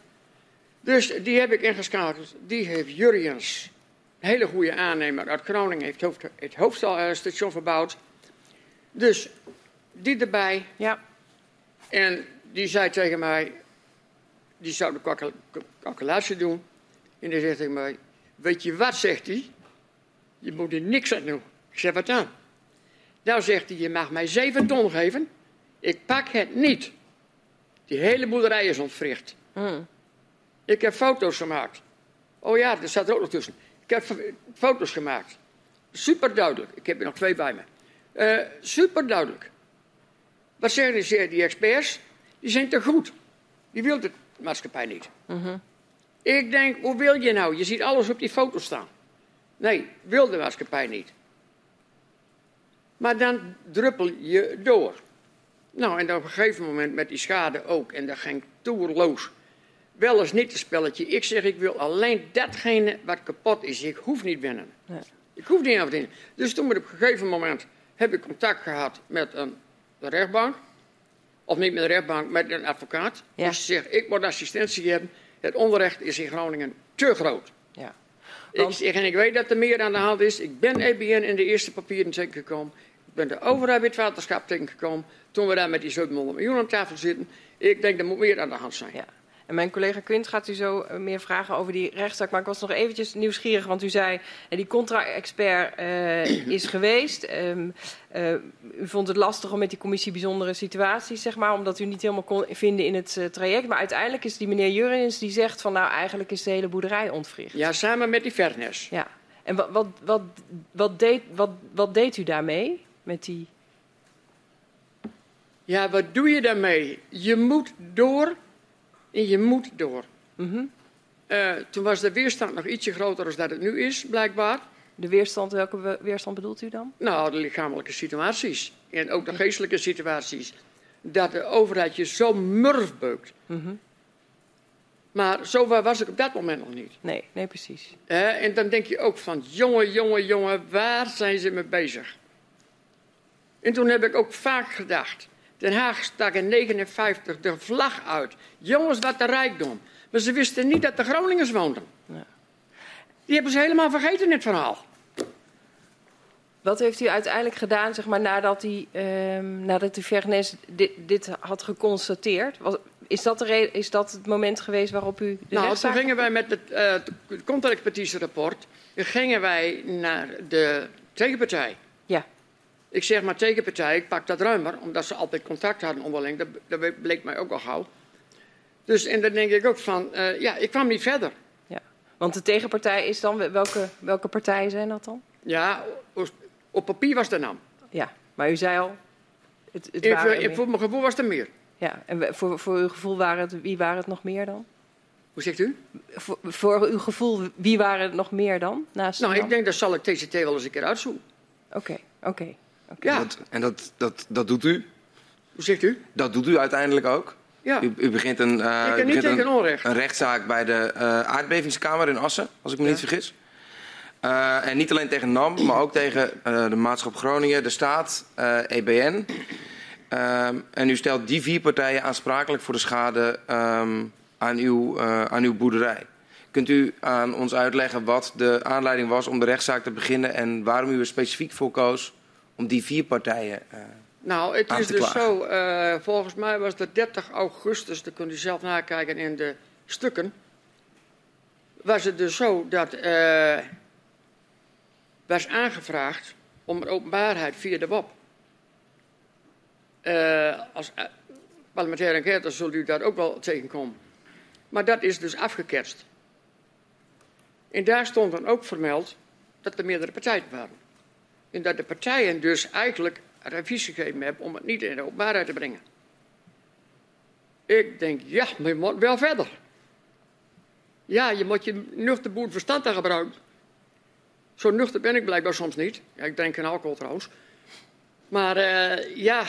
S2: Dus die heb ik ingeschakeld. Die heeft Jurriens, een hele goede aannemer uit Groningen, heeft het hoofdstation verbouwd. Dus erbij.
S3: Ja,
S2: En die zei tegen mij, die zou de calcul- calculatie doen. En die zegt tegen mij, weet je wat, zegt hij? Je moet er niks aan doen. Ik zeg, wat dan? Nou zegt hij, je mag mij zeven ton geven. Ik pak het niet. Die hele boerderij is ontwricht.
S3: Hmm.
S2: Ik heb foto's gemaakt. Oh ja, er staat er ook nog tussen. Ik heb fo- foto's gemaakt. Super duidelijk. Ik heb er nog twee bij me. Eh super duidelijk. Wat zeggen die, experts? Die zijn te goed. Die wil de maatschappij niet. Ik denk, hoe wil je nou? Je ziet alles op die foto staan. Nee, wil de maatschappij niet. Maar dan druppel je door. Nou, en op een gegeven moment met die schade ook. En dat ging toerloos. Wel eens niet een spelletje. Ik zeg, ik wil alleen datgene wat kapot is. Ik hoef niet binnen.
S3: Ja.
S2: Ik hoef niet aan te Dus toen op een gegeven moment heb ik contact gehad met een de rechtbank. Of niet met de rechtbank, met een advocaat.
S3: Ja.
S2: Dus ze zegt, ik moet assistentie hebben. Het onrecht is in Groningen te groot.
S3: ja.
S2: Ik zeg, en ik weet dat er meer aan de hand is. Ik ben EBN in de eerste papieren tegengekomen. Ik ben de overheid bij het waterschap tegengekomen. Toen we daar met die 700 miljoen aan tafel zitten. Ik denk, er moet meer aan de hand zijn.
S3: Ja. En mijn collega Quint gaat u zo eh, meer vragen over die rechtszaak. Maar ik was nog eventjes nieuwsgierig, want u zei... Eh, die contra-expert uh, is geweest. Um, uh, u vond het lastig om met die commissie bijzondere situaties, zeg maar... omdat u niet helemaal kon vinden in het uh, traject. Maar uiteindelijk is die meneer Jurins die zegt van... nou, eigenlijk is de hele boerderij ontwricht.
S2: Ja, samen met die Vernes.
S3: Ja. En wat, wat, wat, wat, deed, wat, wat deed u daarmee, met die...
S2: Ja, wat doe je daarmee? Je moet door en je moet door.
S3: Mm -hmm.
S2: uh, toen was de weerstand nog ietsje groter dan dat het nu is, blijkbaar.
S3: De weerstand, welke weerstand bedoelt u dan?
S2: Nou, de lichamelijke situaties. En ook de geestelijke situaties. Dat de overheid je zo murf beukt.
S3: Mm -hmm.
S2: Maar zover was ik op dat moment nog niet.
S3: Nee, nee, precies.
S2: En dan denk je ook van, jongen, jongen, jongen, waar zijn ze mee bezig? En toen heb ik ook vaak gedacht, Den Haag stak in 59 de vlag uit. Jongens, wat de rijkdom. Maar ze wisten niet dat de Groningers woonden.
S3: Ja.
S2: Die hebben ze helemaal vergeten in het verhaal.
S3: Wat heeft u uiteindelijk gedaan, zeg maar, nadat, die, um, nadat de Vernes dit, dit, had geconstateerd? Was, is, dat de is dat het moment geweest waarop u. De
S2: nou, toen gingen wij met het uh, contractpetitierapport gingen wij naar de tegenpartij. Ik zeg maar tegenpartij, ik pak dat ruimer, omdat ze altijd contact hadden onderling. Dat, dat bleek mij ook al gauw. Dus en dan denk ik ook van, uh, ja, ik kwam niet verder.
S3: Ja, want de tegenpartij is dan, welke, welke partijen zijn dat dan?
S2: Ja, op papier was de naam.
S3: Ja, maar u zei al, het, het
S2: waren voor mijn gevoel was er meer.
S3: Ja, en voor, voor uw gevoel waren het, wie waren het nog meer dan?
S2: Hoe zegt u?
S3: Voor, voor uw gevoel, wie waren het nog meer dan? Naast
S2: nou, ik denk dat zal ik TCT wel eens een keer uitzoeken.
S3: Oké, okay, oké. Okay.
S2: Okay.
S4: Ja. Dat, en dat, dat, dat doet u?
S2: Hoe zegt u?
S4: Dat doet u uiteindelijk ook?
S2: Ja.
S4: U, u begint een, uh,
S2: ik niet tegen
S4: een,
S2: onrecht.
S4: een rechtszaak bij de uh, aardbevingskamer in Assen, als ik me ja. niet vergis. Uh, en niet alleen tegen NAM, maar ook tegen de Maatschap Groningen, de staat, EBN. en u stelt die vier partijen aansprakelijk voor de schade um, aan, uw, aan uw boerderij. Kunt u aan ons uitleggen wat de aanleiding was om de rechtszaak te beginnen en waarom u er specifiek voor koos om die vier partijen uh,
S2: Nou, het is dus zo, uh, volgens mij was het 30 augustus, dat kunt u zelf nakijken in de stukken, was het dus zo dat uh, was aangevraagd om openbaarheid via de WOP. als parlementaire enquête zult u dat ook wel tegenkomen. Maar dat is dus afgeketst. En daar stond dan ook vermeld dat er meerdere partijen waren. En dat de partijen dus eigenlijk revisie gegeven hebben om het niet in de openbaarheid te brengen. Ik denk, ja, maar je moet wel verder. Ja, je moet je nuchter boer verstand aan gebruiken. Zo nuchter ben ik blijkbaar soms niet. Ik drink geen alcohol trouwens. Maar uh, ja,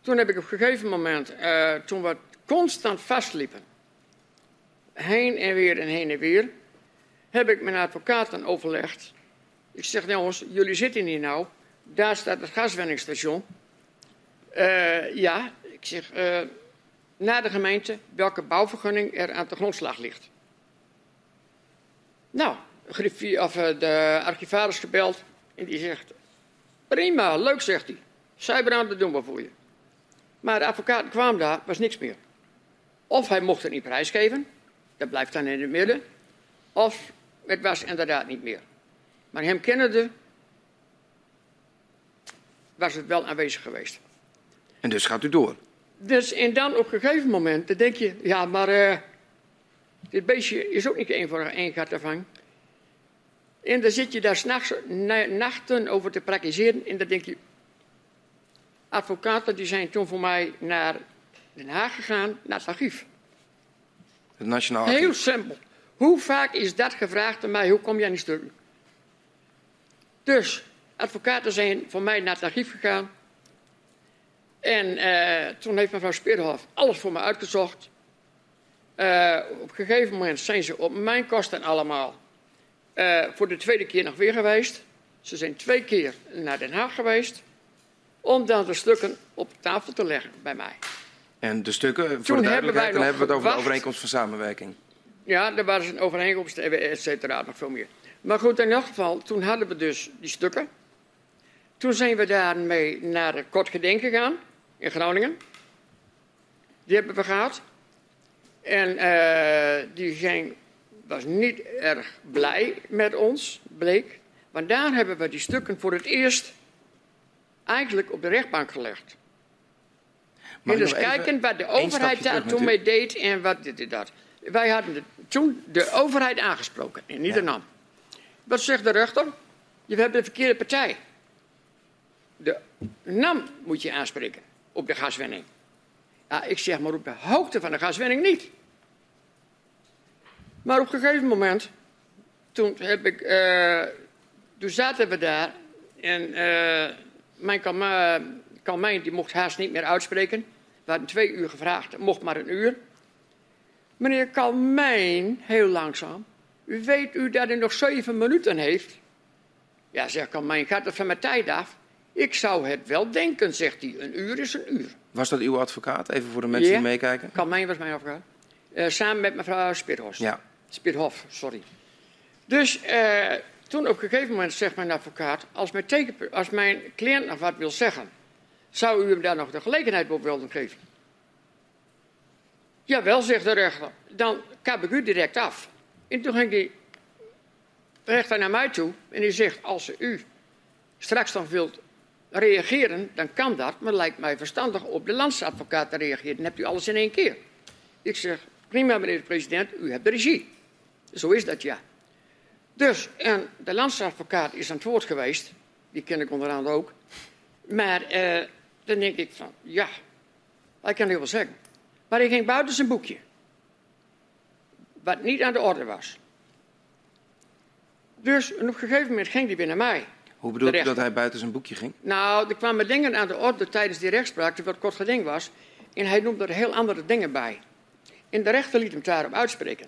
S2: toen heb ik op een gegeven moment, uh, toen we constant vastliepen, heen en weer en heen en weer, heb ik mijn advocaten overlegd. Ik zeg, jongens, jullie zitten hier nou. Daar staat het gaswinningsstation. Uh, ja, ik zeg, uh, naar de gemeente welke bouwvergunning er aan de grondslag ligt. Nou, of, uh, de archivaris gebeld en die zegt, prima, leuk zegt hij. Cyberaan, dat doen we voor je. Maar de advocaat kwam daar, was niks meer. Of hij mocht het niet prijsgeven, dat blijft dan in het midden. Of het was inderdaad niet meer. Maar hem kennende was het wel aanwezig geweest.
S4: En dus gaat u door?
S2: Dus en dan op een gegeven moment dan denk je, ja, maar uh, dit beestje is ook niet één voor één gaat ervan. En dan zit je daar s'nachts, nachten over te praktiseren en dan denk je, advocaten die zijn toen voor mij naar Den Haag gegaan, naar het archief.
S4: Het Nationaal Archief?
S2: Heel simpel. Hoe vaak is dat gevraagd aan mij, hoe kom aan die stukken? Dus, advocaten zijn voor mij naar het archief gegaan. En uh, toen heeft mevrouw Speerhof alles voor me uitgezocht. Uh, op een gegeven moment zijn ze op mijn kosten allemaal uh, voor de tweede keer nog weer geweest. Ze zijn twee keer naar Den Haag geweest. Om dan de stukken op tafel te leggen bij mij.
S4: En de stukken, voor toen de duidelijkheid, dan hebben we het over de overeenkomst van samenwerking.
S2: Ja, er was een overeenkomst, et cetera, nog veel meer. Maar goed, in elk geval, toen hadden we dus die stukken. Toen zijn we daarmee naar de Kort Gedenk gegaan in Groningen. Die hebben we gehad. En uh, die zijn, was niet erg blij met ons, bleek. Want daar hebben we die stukken voor het eerst eigenlijk op de rechtbank gelegd. en dus kijken wat de overheid daar toen mee deed en wat dit en dat. Wij hadden toen de overheid aangesproken in Nederland. Ja. Wat zegt de rechter? Je hebt de verkeerde partij. De NAM moet je aanspreken op de gaswinning. Ja, ik zeg maar op de hoogte van de gaswinning niet. Maar op een gegeven moment, toen, heb ik, toen zaten we daar en uh, mijn kalmijn die mocht haast niet meer uitspreken. We hadden twee uur gevraagd, mocht maar een uur. Meneer Kalmijn, heel langzaam, u weet u dat u nog zeven minuten heeft? Ja, zegt Kalmijn, gaat het van mijn tijd af? Ik zou het wel denken, zegt hij. Een uur is een uur.
S4: Was dat uw advocaat? Even voor de mensen die meekijken.
S2: Kalmijn was mijn advocaat. Uh, samen met mevrouw Spithorst.
S4: Ja.
S2: Spithof, sorry. Dus uh, toen op een gegeven moment zegt mijn advocaat... Als mijn, teken, als mijn cliënt nog wat wil zeggen... zou u hem daar nog de gelegenheid op willen geven? Jawel, zegt de rechter. Dan kap ik u direct af. En toen ging die rechter naar mij toe en die zegt: Als u straks dan wilt reageren, dan kan dat, maar lijkt mij verstandig op de landsadvocaat te reageren. Dan hebt u alles in één keer. Ik zeg: Prima, meneer de president, u hebt de regie. Zo is dat ja. Dus, en de landsadvocaat is aan het woord geweest, die ken ik onder andere ook. Maar eh, dan denk ik van: Ja, ik kan heel veel zeggen. Maar hij ging buiten zijn boekje. Wat niet aan de orde was. Dus op een gegeven moment ging hij weer naar mij.
S4: Hoe bedoelt u dat hij buiten zijn boekje ging?
S2: Nou, er kwamen dingen aan de orde tijdens die rechtspraak, die wat kort geding was. En hij noemde er heel andere dingen bij. En de rechter liet hem daarop uitspreken.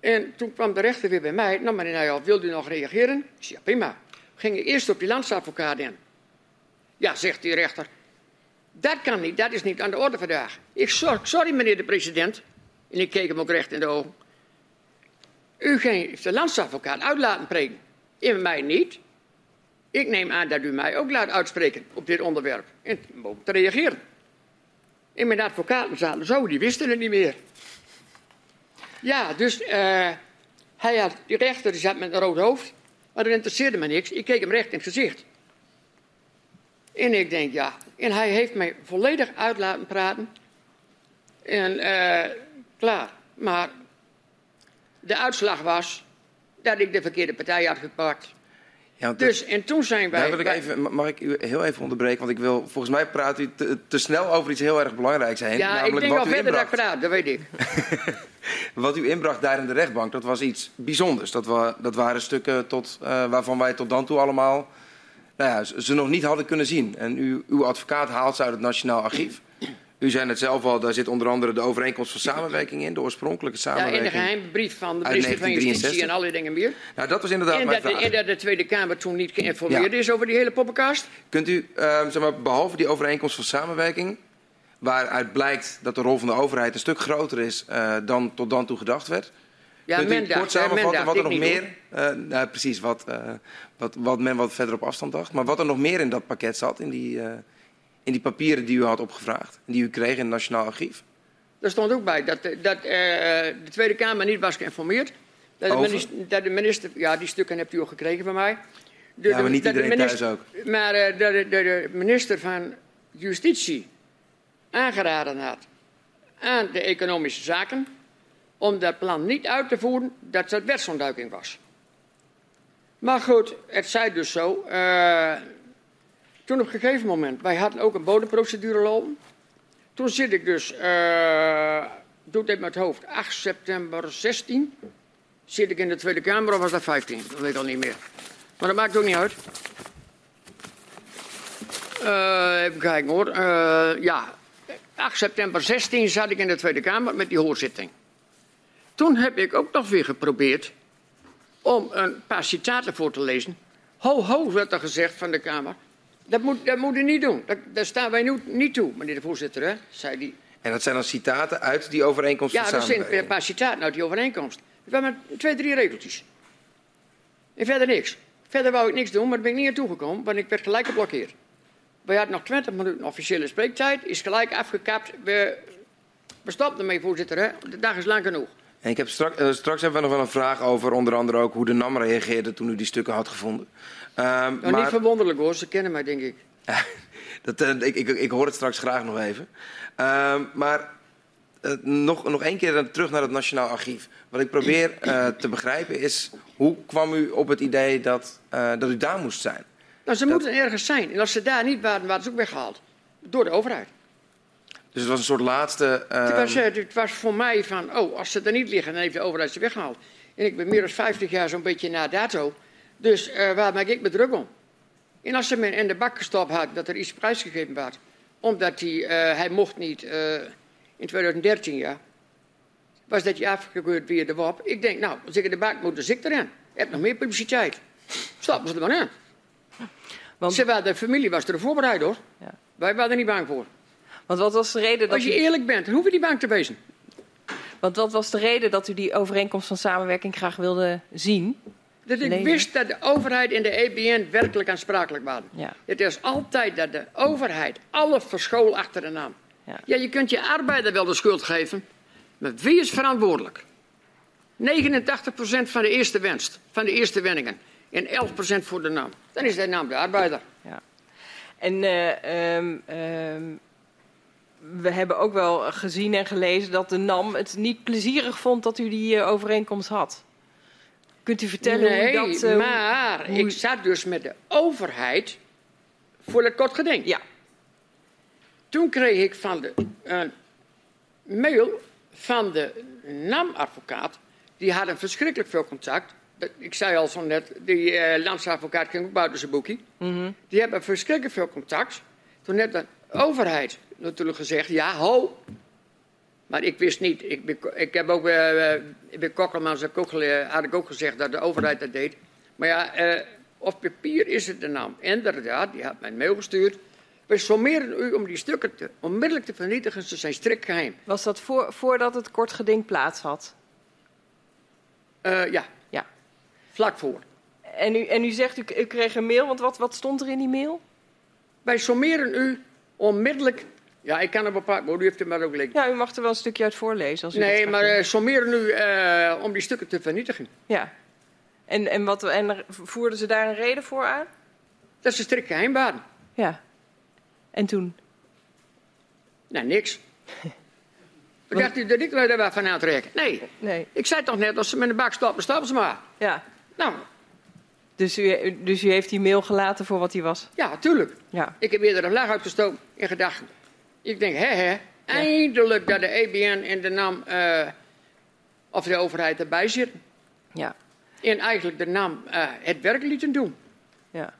S2: En toen kwam de rechter weer bij mij. Nou, meneer Nijhoff, wilt u nog reageren? Ik zei, ja, prima. Ging eerst op die landsadvocaat in. Ja, zegt die rechter. Dat kan niet, dat is niet aan de orde vandaag. Ik sorry, sorry meneer de president. En ik keek hem ook recht in de ogen. U heeft de landsadvocaat uit laten preken. En mij niet. Ik neem aan dat u mij ook laat uitspreken op dit onderwerp. En om te reageren. En mijn advocaten zaten zo, die wisten het niet meer. Ja, dus uh, hij had, die rechter die zat met een rood hoofd. Maar dat interesseerde me niks. Ik keek hem recht in het gezicht. En ik denk, ja. En hij heeft mij volledig uit laten praten. En uh, klaar. Maar de uitslag was dat ik de verkeerde partij had gepakt. Ja, dus, en toen zijn wij...
S4: Wil ik even, mag ik u heel even onderbreken? Want ik wil, volgens mij praat u te, te snel over iets heel erg belangrijks heen.
S2: Ja, namelijk ik denk wel verder dat ik praat, dat weet ik.
S4: wat u inbracht daar in de rechtbank, dat was iets bijzonders. Dat, wa, dat waren stukken tot, uh, waarvan wij tot dan toe allemaal nou ja, ze nog niet hadden kunnen zien. En u, uw advocaat haalt ze uit het Nationaal Archief. U zei het zelf al, daar zit onder andere de overeenkomst van samenwerking in, de oorspronkelijke samenwerking.
S2: Ja, in de geheime brief van de minister van Justitie en alle dingen meer.
S4: Nou, dat was inderdaad
S2: en dat. En dat de Tweede Kamer toen niet geïnformeerd is over die hele poppenkast.
S4: Kunt u, uh, zeg maar, behalve die overeenkomst van samenwerking, waaruit blijkt dat de rol van de overheid een stuk groter is uh, dan tot dan toe gedacht werd,
S2: ja,
S4: Kunt
S2: men
S4: u kort samenvatten wat er nog meer... Uh, nou, precies, wat, uh, wat, wat men wat verder op afstand dacht. Maar wat er nog meer in dat pakket zat, in die, in die papieren die u had opgevraagd... en die u kreeg in het Nationaal Archief?
S2: Er stond ook bij dat, dat de Tweede Kamer niet was geïnformeerd. Dat de, minister, dat de, minister, Ja, die stukken hebt u ook gekregen van mij.
S4: De, ja, maar niet iedereen minister, thuis ook.
S2: Maar dat de, de minister van Justitie aangeraden had aan de economische zaken om dat plan niet uit te voeren, dat het wetsontduiking was. Maar goed, het zij dus zo. Uh, toen op een gegeven moment, wij hadden ook een bodemprocedure lopen. Toen zit ik dus, uh, doe dit met het hoofd, 8 september 16. Zit ik in de Tweede Kamer of was dat 15? Dat weet ik al niet meer. Maar dat maakt ook niet uit. Uh, even kijken hoor. Uh, ja, 8 september 16 zat ik in de Tweede Kamer met die hoorzitting. Toen heb ik ook nog weer geprobeerd om een paar citaten voor te lezen. Ho, ho, werd er gezegd van de Kamer. Dat moet, dat moet u niet doen. Dat, daar staan wij nu niet toe, meneer de voorzitter, hè? zei die.
S4: En dat zijn dan citaten uit die overeenkomst
S2: Ja, dat zijn een paar citaten uit die overeenkomst. Het waren maar twee, drie regeltjes. En verder niks. Verder wou ik niks doen, maar daar ben ik niet naartoe gekomen, want ik werd gelijk geblokkeerd. We hadden nog 20 minuten officiële spreektijd, is gelijk afgekapt. We, we stoppen ermee, voorzitter. Hè? De dag is lang genoeg.
S4: En ik heb strak, eh, straks hebben we nog wel een vraag over onder andere ook hoe de NAM reageerde toen u die stukken had gevonden. Ehm,
S2: Nou, Niet
S4: maar
S2: verwonderlijk hoor, ze kennen mij denk ik.
S4: dat, eh, ik, ik, ik hoor het straks graag nog even. Ehm, maar eh, nog, nog één keer terug naar het Nationaal Archief. Wat ik probeer eh, te begrijpen is, hoe kwam u op het idee dat, dat u daar moest zijn?
S2: Nou, ze moeten ergens zijn. En als ze daar niet waren, waren ze ook weggehaald. Door de overheid.
S4: Dus het was een soort laatste... ehm,
S2: Het, was, eh, het was voor mij van, oh, als ze er niet liggen, dan heeft de overheid ze weggehaald. En ik ben meer dan 50 jaar zo'n beetje na dato. Dus eh, waar maak ik me druk om? En als ze me in de bak gestopt had dat er iets prijsgegeven werd, omdat hij, eh, hij mocht niet eh, in 2013, ja, was dat je afgekeurd via de WAP. Ik denk, nou, als ik in de bak moet, dan zit ik erin. Heb nog meer publiciteit. Stappen ze er maar in.
S3: Want,
S2: Ze waren, de familie was er voorbereid hoor.
S3: Ja.
S2: Wij waren er niet bang voor.
S3: want wat was de reden dat
S2: Als je
S3: u,
S2: eerlijk bent, dan hoef je niet bang te wezen.
S3: want wat was de reden dat u die overeenkomst van samenwerking graag wilde zien?
S2: Dat ik
S3: Lezen.
S2: wist dat de overheid en de EBN werkelijk aansprakelijk waren.
S3: Ja.
S2: Het is altijd dat de overheid alle verschool achter de naam.
S3: Ja.
S2: Ja, je kunt je arbeider wel de schuld geven, maar wie is verantwoordelijk? 89% van de eerste winst, van de eerste winningen. En 11% voor de naam. Dan is de naam de arbeider.
S3: En eh, ehm, ehm, we hebben ook wel gezien en gelezen dat de NAM het niet plezierig vond dat u die eh, overeenkomst had. Kunt u vertellen
S2: nee,
S3: hoe dat... eh,
S2: maar
S3: hoe-
S2: ik zat dus met de overheid voor het kort geding.
S3: Ja,
S2: Toen kreeg ik van de, een mail van de NAM-advocaat. Die had een verschrikkelijk veel contact. Ik zei al zo net, die eh landsadvocaat ging ook buiten zijn boekje. Die hebben verschrikkelijk veel contact. Toen heeft de overheid natuurlijk gezegd, ja, ho. Maar ik wist niet. Ik, ik heb ook, ik ben Kokkelmans, gele- had ik ook gezegd dat de overheid dat deed. Maar ja, eh, op papier is het de naam. Inderdaad, die had mij een mail gestuurd. We sommeren u om die stukken te, onmiddellijk te vernietigen. Ze zijn strikt geheim.
S3: was dat voor, voordat het kort geding plaats had?
S2: Ja,
S3: Ja.
S2: vlak voor.
S3: En u, en u zegt, u, u kreeg een mail, want wat, wat stond er in die mail?
S2: Wij sommeren u onmiddellijk. Ja, ik kan het bepaald, maar u heeft het maar ook liggen.
S3: Ja, u mag er wel een stukje uit voorlezen. Als u
S2: Nee, maar
S3: wil.
S2: eh, sommeren u eh, om die stukken te vernietigen.
S3: Ja. En, en, wat, en er- voerden ze daar een reden voor aan?
S2: Dat is strikt geheim waren.
S3: Ja. En toen?
S2: Nou, niks. Ik dacht u dat ik er wat van aantrekken? Nee.
S3: Nee.
S2: Ik zei toch net, als ze met de bak stoppen, stoppen ze maar.
S3: Ja.
S2: Nou,
S3: Dus u, dus u heeft die mail gelaten voor wat die was?
S2: ja, tuurlijk.
S3: Ja.
S2: Ik heb eerder een vlag uitgestoken in gedachten. Ik denk, hè, hè, eindelijk dat de EBN en de NAM eh, of de overheid erbij zitten.
S3: Ja.
S2: En eigenlijk de NAM eh, het werk lieten doen.
S3: ja.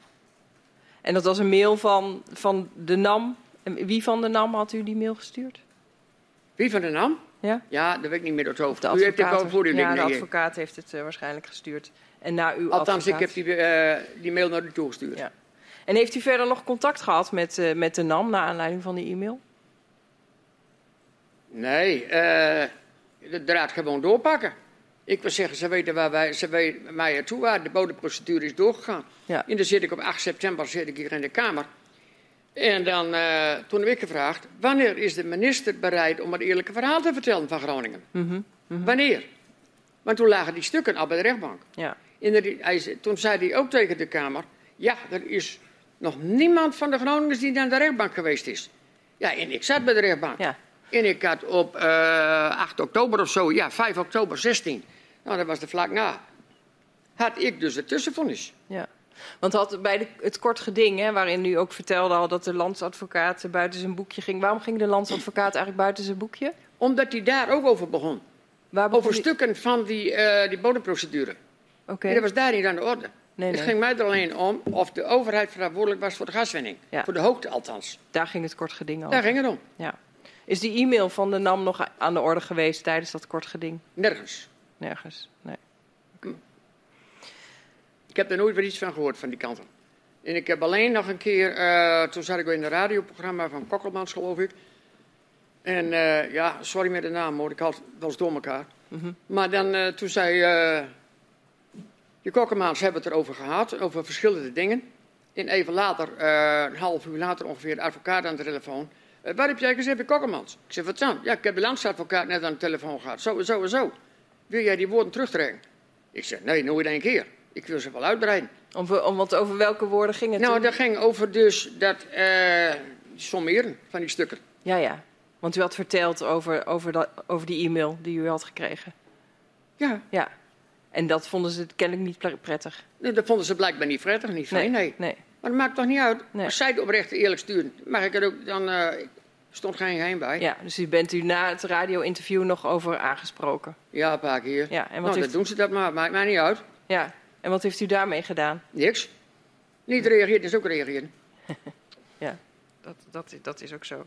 S3: En dat was een mail van, van de NAM. En wie van de NAM had u die mail gestuurd?
S2: Wie van de NAM?
S3: Ja?
S2: Ja, dat weet ik niet meer door het hoofd.
S3: De
S2: U heeft voor u,
S3: ja, de advocaat heeft het eh, waarschijnlijk gestuurd. En naar uw
S2: Althans, ik heb die, die mail naar u toegestuurd.
S3: Ja. En heeft u verder nog contact gehad met, met de NAM naar aanleiding van die e-mail?
S2: Nee, eh, de draad gewoon doorpakken. Ik wil zeggen, ze weten waar wij, ze weten mij naartoe waren. De bodemprocedure is doorgegaan.
S3: Ja.
S2: En dan zit ik op 8 september zit ik hier in de Kamer. En dan, eh, toen heb ik gevraagd, wanneer is de minister bereid om het eerlijke verhaal te vertellen van Groningen? Wanneer? Want toen lagen die stukken al bij de rechtbank.
S3: Ja.
S2: En er- hij, toen zei hij ook tegen de Kamer, ja, er is nog niemand van de Groningers die naar de rechtbank geweest is. Ja, en ik zat bij de rechtbank.
S3: Ja.
S2: En ik had op eh 8 oktober of zo, ja, 5 oktober 16, nou dat was de vlak na, had ik dus het tussenvonnis.
S3: Ja. Want had bij de, het kort geding, hè, waarin u ook vertelde al dat de landsadvocaat buiten zijn boekje ging. Waarom ging de landsadvocaat eigenlijk buiten zijn boekje?
S2: Omdat hij daar ook over begon.
S3: Waar begon
S2: Over
S3: die-
S2: stukken van die, eh, die bodemprocedure.
S3: Oké.
S2: En dat was daar niet aan de orde.
S3: Nee,
S2: het
S3: nee.
S2: ging mij er alleen om of de overheid verantwoordelijk was voor de gaswinning.
S3: Ja.
S2: Voor de hoogte althans.
S3: Daar ging het kort geding over.
S2: Daar ging het om.
S3: Ja. Is die e-mail van de NAM nog aan de orde geweest tijdens dat kort geding?
S2: Nergens.
S3: Nergens. Nee.
S2: Ik heb er nooit weer iets van gehoord van die kanten. En ik heb alleen nog een keer, eh, toen zat ik in een radioprogramma van Kokkelmans, geloof ik. En eh, ja, sorry met de naam hoor, ik had het wel eens door elkaar. Maar dan, eh, toen zei de Kokkemaans hebben het erover gehad, over verschillende dingen. En even later, een half uur later ongeveer, de advocaat aan de telefoon. Eh, waar heb jij gezegd bij Kokkemans? Ik zeg, wat dan? Ja, ik heb de landsadvocaat net aan de telefoon gehad. Zo en zo en zo. Wil jij die woorden terugtrekken? Ik zeg, nee, nooit één keer. Ik wil ze wel uitbreiden.
S3: Om, om, want over welke woorden ging het
S2: Nou,
S3: toen?
S2: dat ging over dus dat eh sommeren van die stukken.
S3: Ja, ja. Want u had verteld over, over, dat, over die e-mail die u had gekregen.
S2: Ja,
S3: Ja. En dat vonden ze kennelijk niet pre- prettig.
S2: nee, dat vonden ze blijkbaar niet prettig, niet fijn, nee.
S3: nee.
S2: Maar dat maakt toch niet uit?
S3: Nee.
S2: Als zij het oprecht eerlijk sturen, mag ik het ook, dan eh, stond geen geheim bij.
S3: Ja, dus u bent u na het radio-interview nog over aangesproken.
S2: Ja, een paar keer.
S3: Ja, en wat,
S2: nou,
S3: heeft,
S2: dan doen ze dat maar, maakt mij niet uit.
S3: ja. en wat heeft u daarmee gedaan?
S2: Niks. Niet reageren is ook reageren.
S3: Ja, dat, dat, dat is ook zo.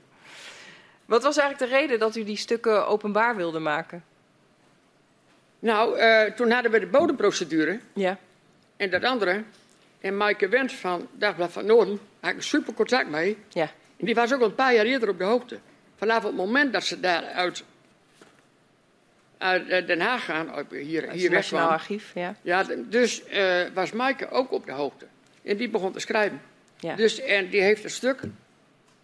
S3: Wat was eigenlijk de reden dat u die stukken openbaar wilde maken?
S2: Nou, eh, toen hadden we de bodemprocedure
S3: Ja,
S2: en dat andere. En Maaike Wendt van Dagblad van Noorden, had ik een super contact mee.
S3: ja,
S2: En die was ook al een paar jaar eerder op de hoogte. Vanaf het moment dat ze daar uit, uit eh, Den Haag gaan, uit- hier, hier weg
S3: Nationaal. Archief. Ja,
S2: Ja, dus eh, was Maaike ook op de hoogte. En die begon te schrijven.
S3: ja.
S2: Dus, en die heeft een stuk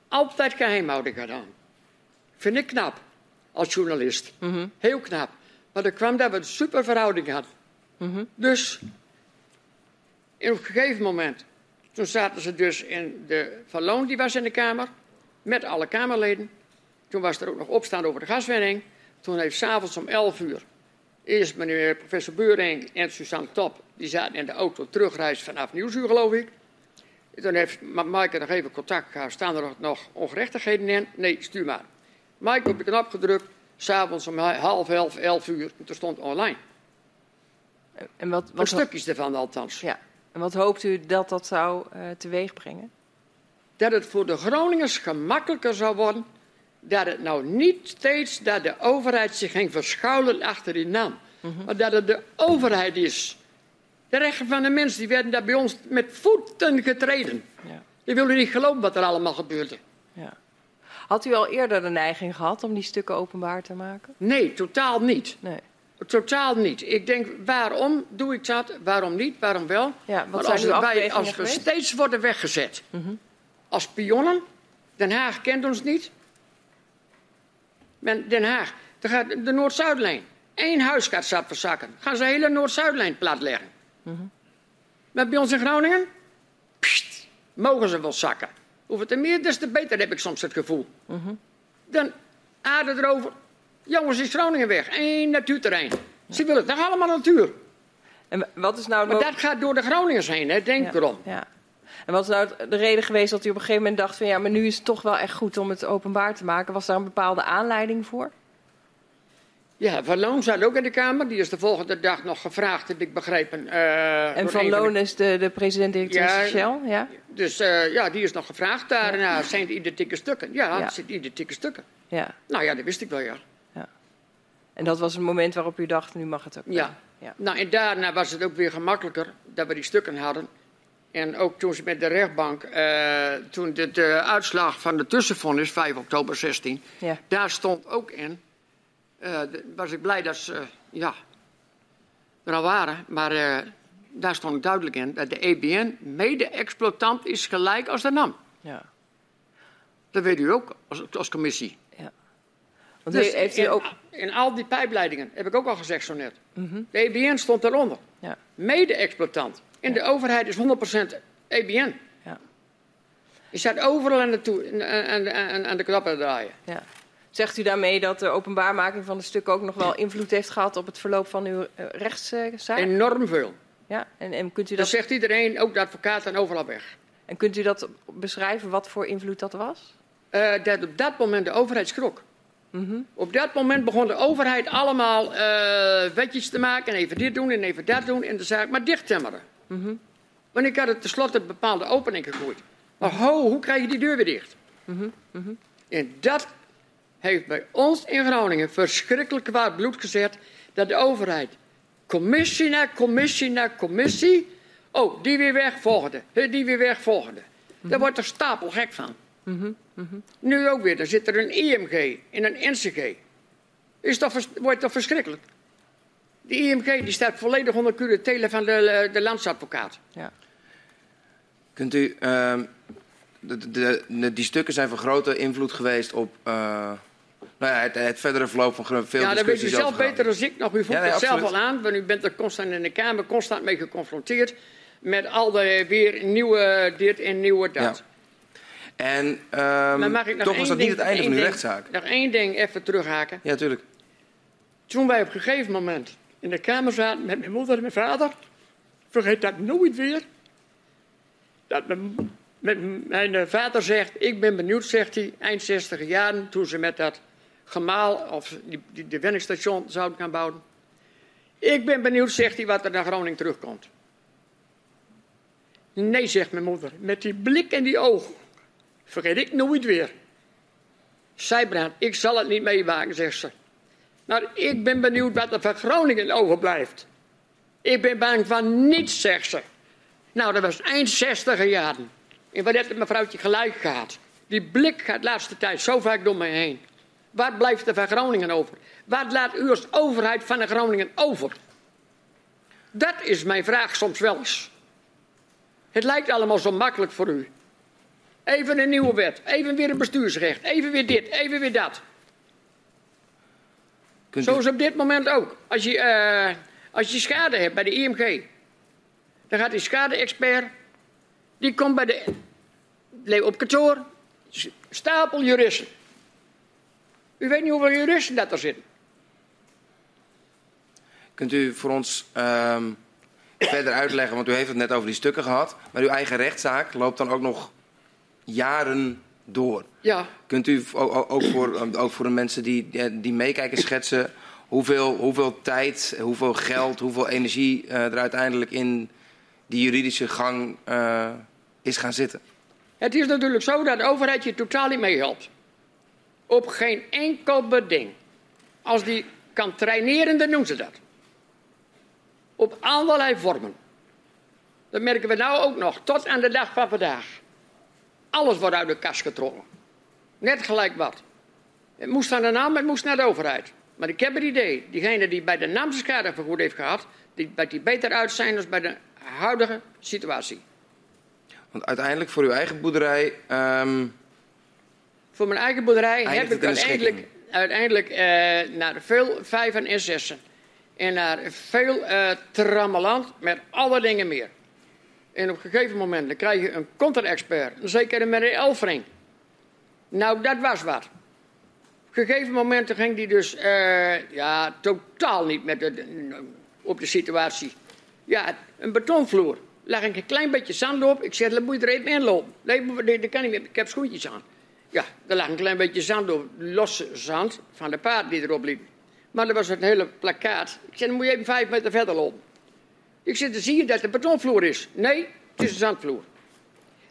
S2: altijd geheimhouding gedaan. Vind ik knap, als journalist.
S3: Mhm.
S2: Heel knap. Maar er kwam dat we een super verhouding hadden.
S3: Mhm.
S2: Dus, in op een gegeven moment, toen zaten ze dus in de Van Loon, die was in de Kamer, met alle Kamerleden. Toen was er ook nog opstaan over de gaswinning. Toen heeft s'avonds om 11 uur, eerst meneer professor Beuring en Suzanne Top, die zaten in de auto terugreis vanaf Nieuwsuur, geloof ik. Toen heeft Ma- Maaike nog even contact gehad. Staan er nog- ongerechtigheden in? Nee, stuur maar. Maaike op de knop gedrukt. S'avonds om ha- half elf, elf uur. En toen stond online.
S3: En wat,
S2: Wat
S3: wat,
S2: stukjes ervan althans.
S3: ja. En wat hoopt u dat dat zou eh teweeg brengen?
S2: Dat het voor de Groningers gemakkelijker zou worden. Dat het nou niet steeds dat de overheid zich ging verschuilen achter die naam. Maar dat het de overheid is. De rechten van de mensen die werden daar bij ons met voeten getreden.
S3: Ja.
S2: Die wilden niet geloven wat er allemaal gebeurde.
S3: Ja. Had u al eerder de neiging gehad om die stukken openbaar te maken?
S2: Nee, totaal niet.
S3: Nee.
S2: Totaal niet. Ik denk, waarom doe ik dat? Waarom niet? Waarom wel?
S3: Ja, wat
S2: als, wij, als we steeds worden weggezet als pionnen, Den Haag kent ons niet. Men- Den Haag, er gaat de Noord-Zuidlijn. Eén huis gaat zat verzakken. Gaan ze de hele Noord-Zuidlijn platleggen. Maar bij ons in Groningen, pst, mogen ze wel zakken. Hoeveel te meer, des te beter, heb ik soms het gevoel. Dan aarde erover. Jongens, is Groningen weg. Eén natuurterrein. Ze willen toch allemaal natuur.
S3: En wat is nou
S2: Maar dat gaat door de Groningers heen, hè? denk
S3: ja,
S2: erom.
S3: Ja. En wat is nou de reden geweest dat u op een gegeven moment dacht van ja, maar nu is het toch wel echt goed om het openbaar te maken? Was daar een bepaalde aanleiding voor?
S2: Ja, Van Loon zat ook in de Kamer. Die is de volgende dag nog gevraagd, heb ik begrepen. eh,
S3: En Van
S2: de-
S3: Loon is de, de president-directeur
S2: Ja,
S3: Shell, ja?
S2: Dus eh, ja, die is nog gevraagd. Daarna zijn het identieke stukken. Ja,
S3: Ja.
S2: het zijn identieke stukken.
S3: ja?
S2: Nou ja, dat wist ik wel, ja.
S3: En dat was het moment waarop u dacht, nu mag het ook.
S2: Ja.
S3: Ja.
S2: Nou, en daarna was het ook weer gemakkelijker dat we die stukken hadden. En ook toen ze met de rechtbank, eh, toen de, de uitslag van de tussenvonnis, 5 oktober 16,
S3: Ja.
S2: daar stond ook in. de- was ik blij dat ze, ja, er al waren. Maar eh, daar stond duidelijk in dat de EBN mede-exploitant is gelijk als de NAM.
S3: ja.
S2: Dat weet u ook als, als commissie.
S3: Want
S2: Dus
S3: heeft u
S2: in,
S3: ook...
S2: in al die pijpleidingen, heb ik ook al gezegd zo net. De EBN stond daaronder.
S3: Ja.
S2: Mede-exploitant. En de overheid is 100% EBN.
S3: Ja.
S2: Je staat overal aan de, toe, aan, aan, aan de knoppen te draaien.
S3: Ja. Zegt u daarmee dat de openbaarmaking van de stukken ook nog wel invloed heeft gehad op het verloop van uw eh, rechtszaak?
S2: Enorm veel.
S3: Ja, en, en, kunt u
S2: Dat
S3: dat,
S2: zegt iedereen, ook de advocaat en overal weg.
S3: en kunt u dat beschrijven wat voor invloed dat was?
S2: Eh, dat op dat moment de overheid schrok. Op dat moment begon de overheid allemaal eh, wetjes te maken. En even dit doen en even dat doen. En de zaak maar dicht timmeren. Want ik had het tenslotte een bepaalde opening gegooid. Maar ho, hoe krijg je die deur weer dicht? En dat heeft bij ons in Groningen verschrikkelijk kwaad bloed gezet. Dat de overheid commissie na commissie na commissie. Oh, die weer weg, volgende. Die weer weg, volgende. Daar wordt er stapel gek van. Nu ook weer, dan zit er een IMG en een NCG. Is toch, vers- wordt toch verschrikkelijk? De IMG die staat volledig onder curatele van de, de landsadvocaat.
S3: Ja.
S4: Kunt u, ehm, de, de, de- die stukken zijn van grote invloed geweest op eh, nou ja, het, het verdere verloop van veel
S2: Ja, dat weet u
S4: discussies
S2: zelf beter dan ik nog. U voelt
S4: Ja, nee,
S2: het zelf al aan, want u bent er constant in de Kamer constant mee geconfronteerd. Met al de weer nieuwe dit en nieuwe dat.
S4: Ja. En ehm,
S2: Maar mag ik nog
S4: toch was dat niet het einde van uw
S2: ding-
S4: rechtszaak.
S2: Nog één ding even terughaken.
S4: Ja, tuurlijk.
S2: Toen wij op een gegeven moment in de kamer zaten met mijn moeder en mijn vader, vergeet dat nooit weer. Dat mijn, mijn eh, vader zegt, ik ben benieuwd, zegt hij, eind 60 jaren, toen ze met dat gemaal of die, die, de wenningsstation zouden gaan bouwen. Ik ben benieuwd, zegt hij, wat er naar Groningen terugkomt. Nee, zegt mijn moeder, met die blik en die ogen, vergeet ik nooit weer. Zij brandt, ik zal het niet meemaken, zegt ze. Maar ik ben benieuwd wat er van Groningen overblijft. Ik ben bang van niets, zegt ze. Nou, dat was eind 60 jaren. En wat heeft mevrouwtje gelijk gehad? Die blik gaat de laatste tijd zo vaak door mij heen. Wat blijft er van Groningen over? Wat laat u als overheid van de Groningen over? Dat is mijn vraag soms wel eens. Het lijkt allemaal zo makkelijk voor u. Even een nieuwe wet, even weer een bestuursrecht, even weer dit, even weer dat.
S4: Kunt
S2: Zo
S4: u,
S2: is op dit moment ook. Als je, eh, als je schade hebt bij de IMG, dan gaat die schade-expert, die komt bij de, le- op kantoor, stapel juristen. U weet niet hoeveel juristen dat er zitten.
S4: kunt u voor ons ehm, verder uitleggen, want u heeft het net over die stukken gehad, maar uw eigen rechtszaak loopt dan ook nog jaren door.
S2: Ja,
S4: Kunt u ook voor, eh, ook voor de mensen die, die die meekijken schetsen hoeveel, hoeveel tijd, hoeveel geld, hoeveel energie eh, er uiteindelijk in die juridische gang eh, is gaan zitten?
S2: het is natuurlijk zo dat de overheid je totaal niet meehelpt. Op geen enkel beding. Als die kan traineren, dan doen ze dat. Op allerlei vormen. Dat merken we nou ook nog, tot aan de dag van vandaag. Alles wordt uit de kast getrokken. Net gelijk wat. Het moest naar de naam, het moest naar de overheid. Maar ik heb het idee, diegene die bij de naamskade vergoed heeft gehad, die, dat die beter uit zijn dan bij de huidige situatie.
S4: Want uiteindelijk voor uw eigen boerderij, ehm,
S2: Voor mijn eigen boerderij
S4: Eindigt
S2: heb ik uiteindelijk, uiteindelijk eh, naar veel vijven en zessen. En naar veel eh trammeland met alle dingen meer. En op een gegeven moment dan krijg je een contra-expert. Een zekere meneer Elfring. Nou, dat was wat. Op een gegeven moment ging die dus eh, ja, totaal niet met de, op de situatie. Ja, een betonvloer. Lag ik een klein beetje zand op. Ik zeg, dan moet je er even in lopen. Nee, dat kan niet meer. Ik heb schoentjes aan. Ja, er lag een klein beetje zand op. Losse zand van de paard die erop liep. Maar er was een hele plakkaat. Ik zeg, dan moet je even vijf meter verder lopen. Ik zeg, dan zie je dat het betonvloer is. Nee, het is een zandvloer.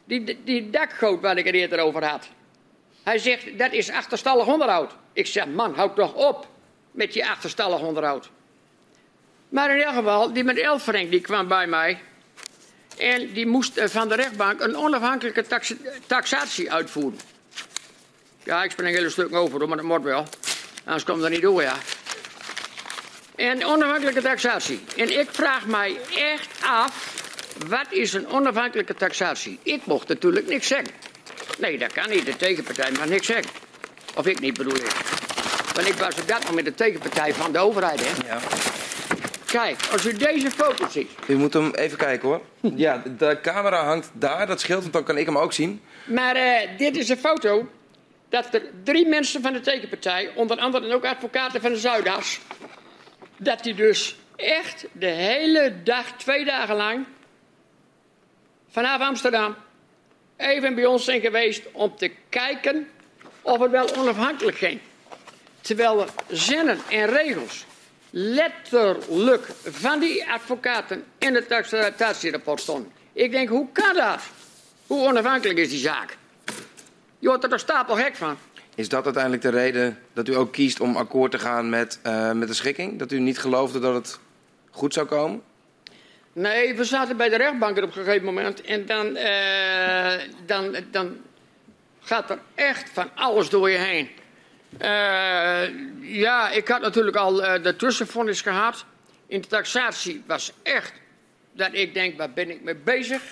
S2: Die, die, dakgoot waar ik het eerder over had. Hij zegt, dat is achterstallig onderhoud. Ik zeg, man, houd toch op met je achterstallig onderhoud. Maar in ieder geval, die met Elfrink, die kwam bij mij. En die moest eh, van de rechtbank een onafhankelijke tax- taxatie uitvoeren. Ja, ik spring een hele stuk over, maar dat moet wel. Anders komt dat niet door, ja. En onafhankelijke taxatie. En ik vraag mij echt af, wat is een onafhankelijke taxatie? Ik mocht natuurlijk niks zeggen. Nee, dat kan niet. De tegenpartij mag niks zeggen. Of ik niet bedoel ik. Want ik was op dat moment de tegenpartij van de overheid, hè.
S4: ja.
S2: Kijk, als u deze foto ziet.
S4: u moet hem even kijken hoor. Ja, de camera hangt daar, dat scheelt, want dan kan ik hem ook zien.
S2: Maar eh, dit is een foto dat er drie mensen van de tegenpartij, onder andere ook advocaten van de Zuidas, dat die dus echt de hele dag, twee dagen lang, vanaf Amsterdam, even bij ons zijn geweest om te kijken of het wel onafhankelijk ging. Terwijl er zinnen en regels letterlijk van die advocaten in het taxatierapport stonden. Ik denk, hoe kan dat? Hoe onafhankelijk is die zaak? Je wordt er toch stapel gek van.
S4: Is dat uiteindelijk de reden dat u ook kiest om akkoord te gaan met, eh, met de schikking? Dat u niet geloofde dat het goed zou komen?
S2: Nee, we zaten bij de rechtbank op een gegeven moment. En dan, eh, dan, dan gaat er echt van alles door je heen. Uh, ja, ik had natuurlijk al de tussenvondens gehad. In de taxatie was echt dat ik denk, waar ben ik mee bezig?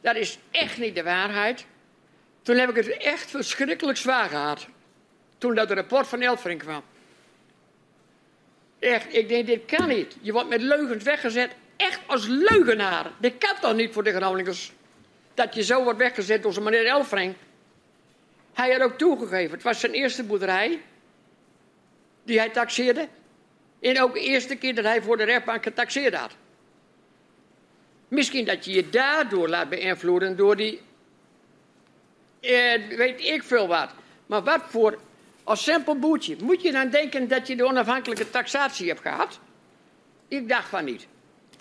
S2: Dat is echt niet de waarheid. Toen heb ik het echt verschrikkelijk zwaar gehad. Toen dat rapport van Elfring kwam. Echt, ik denk, dit kan niet. Je wordt met leugens weggezet, echt als leugenaar. Dit kan toch niet voor de Groningers? Dat je zo wordt weggezet door meneer Elfring. Hij had ook toegegeven, het was zijn eerste boerderij die hij taxeerde. En ook de eerste keer dat hij voor de rechtbank getaxeerd had. Misschien dat je je daardoor laat beïnvloeden door die. Eh, weet ik veel wat. Maar wat voor. Als simpel boetje. Moet je dan denken dat je de onafhankelijke taxatie hebt gehad? Ik dacht van niet.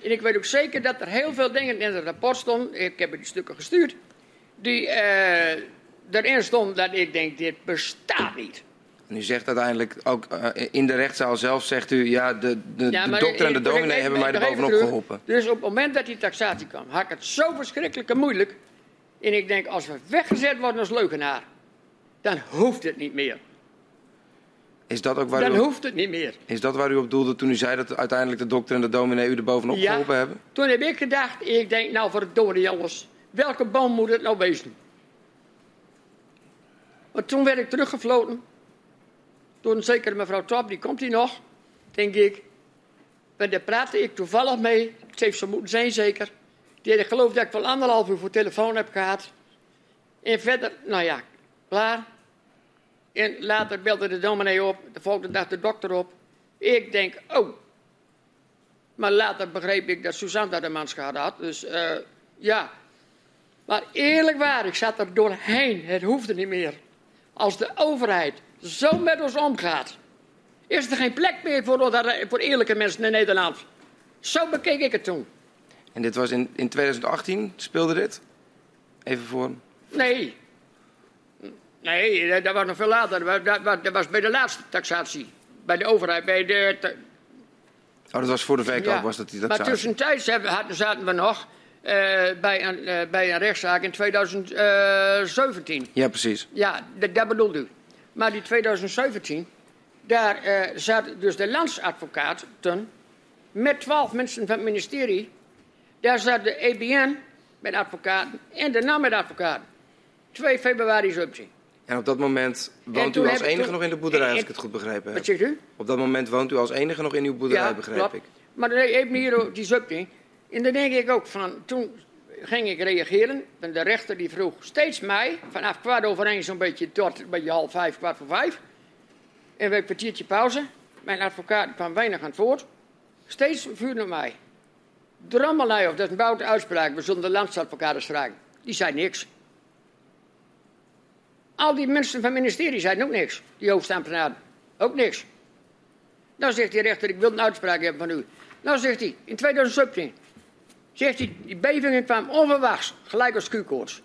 S2: En ik weet ook zeker dat er heel veel dingen in het rapport stonden. Ik heb die stukken gestuurd. Die eh, erin stonden dat ik denk: dit bestaat niet.
S4: En u zegt uiteindelijk ook uh, in de rechtszaal zelf, zegt u, ja, de, de, ja, de dokter en de dominee hebben mij er bovenop geholpen.
S2: Dus op het moment dat die taxatie kwam, had ik het zo verschrikkelijk en moeilijk. En ik denk, als we weggezet worden als leugenaar, dan hoeft het niet meer.
S4: Is dat ook waar
S2: dan
S4: u
S2: hoeft het niet meer.
S4: Is dat waar u op doelde toen u zei dat uiteindelijk de dokter en de dominee u er bovenop ja, geholpen hebben?
S2: toen heb ik gedacht, ik denk, nou voor het dode jongens, welke boom moet het nou wezen? Maar toen werd ik teruggefloten door een zekere mevrouw Top, die komt hier nog, denk ik. En daar praatte ik toevallig mee, het heeft zo moeten zijn zeker. Die had geloof dat ik wel anderhalf uur voor telefoon heb gehad. En verder, nou ja, klaar. En later belde de dominee op, de volgende dag de dokter op. Ik denk, oh. Maar later begreep ik dat Suzanne de mans gehad had. Dus uh, ja. Maar eerlijk waar, ik zat er doorheen. Het hoefde niet meer. Als de overheid zo met ons omgaat, is er geen plek meer voor, voor eerlijke mensen in Nederland. Zo bekeek ik het toen.
S4: En dit was in, in 2018, speelde dit? Even voor.
S2: Nee. Nee, dat was nog veel later. Dat was, bij de laatste taxatie. Bij de overheid, bij de...
S4: Oh, dat was voor de verkoop, was dat die taxatie?
S2: Maar tussentijds zaten we nog uh, bij, een, uh, bij een rechtszaak in 2017.
S4: Ja, precies.
S2: Ja, dat bedoelde u. Maar die 2017, daar uh, zat dus de landsadvocaten met twaalf mensen van het ministerie. Daar zat de EBN met advocaten en de NAM met advocaten. 2 februari subsie.
S4: En op dat moment woont u als enige nog in de boerderij, als ik het goed begrepen heb.
S2: Wat zegt u?
S4: Op dat moment woont u als enige nog in uw boerderij, ja, klopt. ik.
S2: Maar even hier die subtie. En dan denk ik ook van, toen ging ik reageren. En de rechter die vroeg steeds mij, vanaf kwart over één zo'n beetje tot een beetje half vijf, kwart voor vijf. En we een kwartiertje pauze. Mijn advocaat kwam weinig aan het woord. Steeds vuurde mij. Drammelij, of dat is een bouwde uitspraak, we zullen de landsadvocaat vragen. Die zei niks. Al die mensen van het ministerie zeiden ook niks. Die hoofdambtenaren. Ook niks. Dan zegt die rechter, ik wil een uitspraak hebben van u. Nou zegt hij, in 2017 Zegt hij, die bevingen kwamen onverwachts, gelijk als Q-koorts.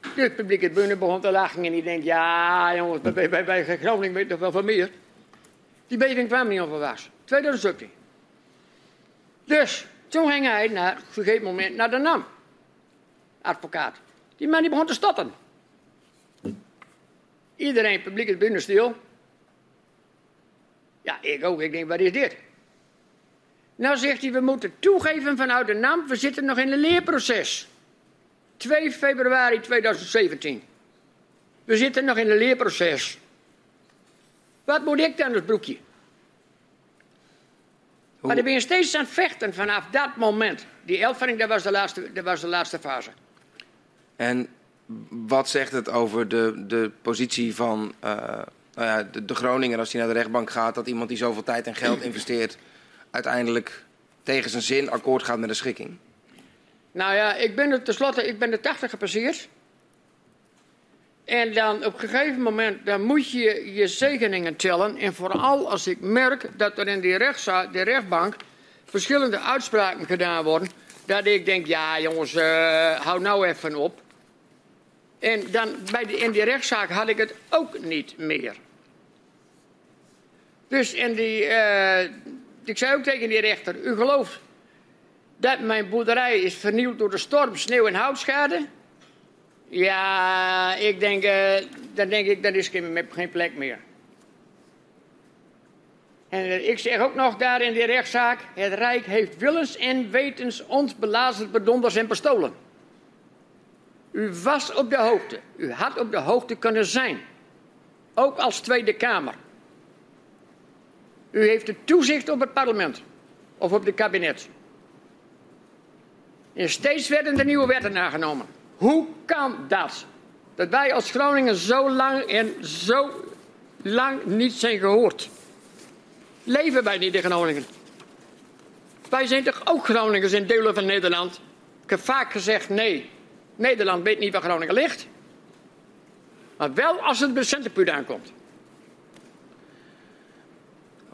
S2: Dus het publiek het binnen begon te lachen en die denkt, ja jongens, bij, bij, bij Groningen weet toch wel van meer. Die beving kwam niet onverwachts, 2017. Dus, toen ging hij naar een gegeven moment naar de NAM. Advocaat. Die man die begon te stotten. Iedereen, publiek het binnen stil. Ja, ik ook. Ik denk, wat is dit? Nou zegt hij, we moeten toegeven vanuit de NAM, we zitten nog in een leerproces. 2 februari 2017. We zitten nog in een leerproces. Wat moet ik dan als broekje? Hoe? Maar dan ben je steeds aan het vechten vanaf dat moment. Die elfering, dat was de laatste, dat was de laatste fase.
S4: En wat zegt het over de, de positie van uh, nou ja, de, Groninger als hij naar de rechtbank gaat... dat iemand die zoveel tijd en geld investeert uiteindelijk tegen zijn zin akkoord gaat met de schikking?
S2: Nou ja, ik ben er tenslotte, ik ben de 80 gepasseerd. En dan op een gegeven moment dan moet je je zegeningen tellen. En vooral als ik merk dat er in die de rechtbank verschillende uitspraken gedaan worden. Dat ik denk, ja jongens, uh, hou nou even op. En dan bij in die rechtszaak had ik het ook niet meer. Dus in die, uh, ik zei ook tegen die rechter, u gelooft dat mijn boerderij is vernield door de storm, sneeuw en houtschade? Ja, ik denk, uh, dan denk ik, dat is geen, geen plek meer. En uh, ik zeg ook nog daar in die rechtszaak, het Rijk heeft willens en wetens ons belazerd, bedonders en bestolen. U was op de hoogte. U had op de hoogte kunnen zijn. Ook als Tweede Kamer. U heeft het toezicht op het parlement. Of op het kabinet. En steeds werden de nieuwe wetten aangenomen. Hoe kan dat? Dat wij als Groningen zo lang en zo lang niet zijn gehoord. Leven wij niet in Groningen? Wij zijn toch ook Groningers in delen van Nederland? Ik heb vaak gezegd nee. Nederland weet niet waar Groningen ligt. Maar wel als het bij Centerpuur aankomt.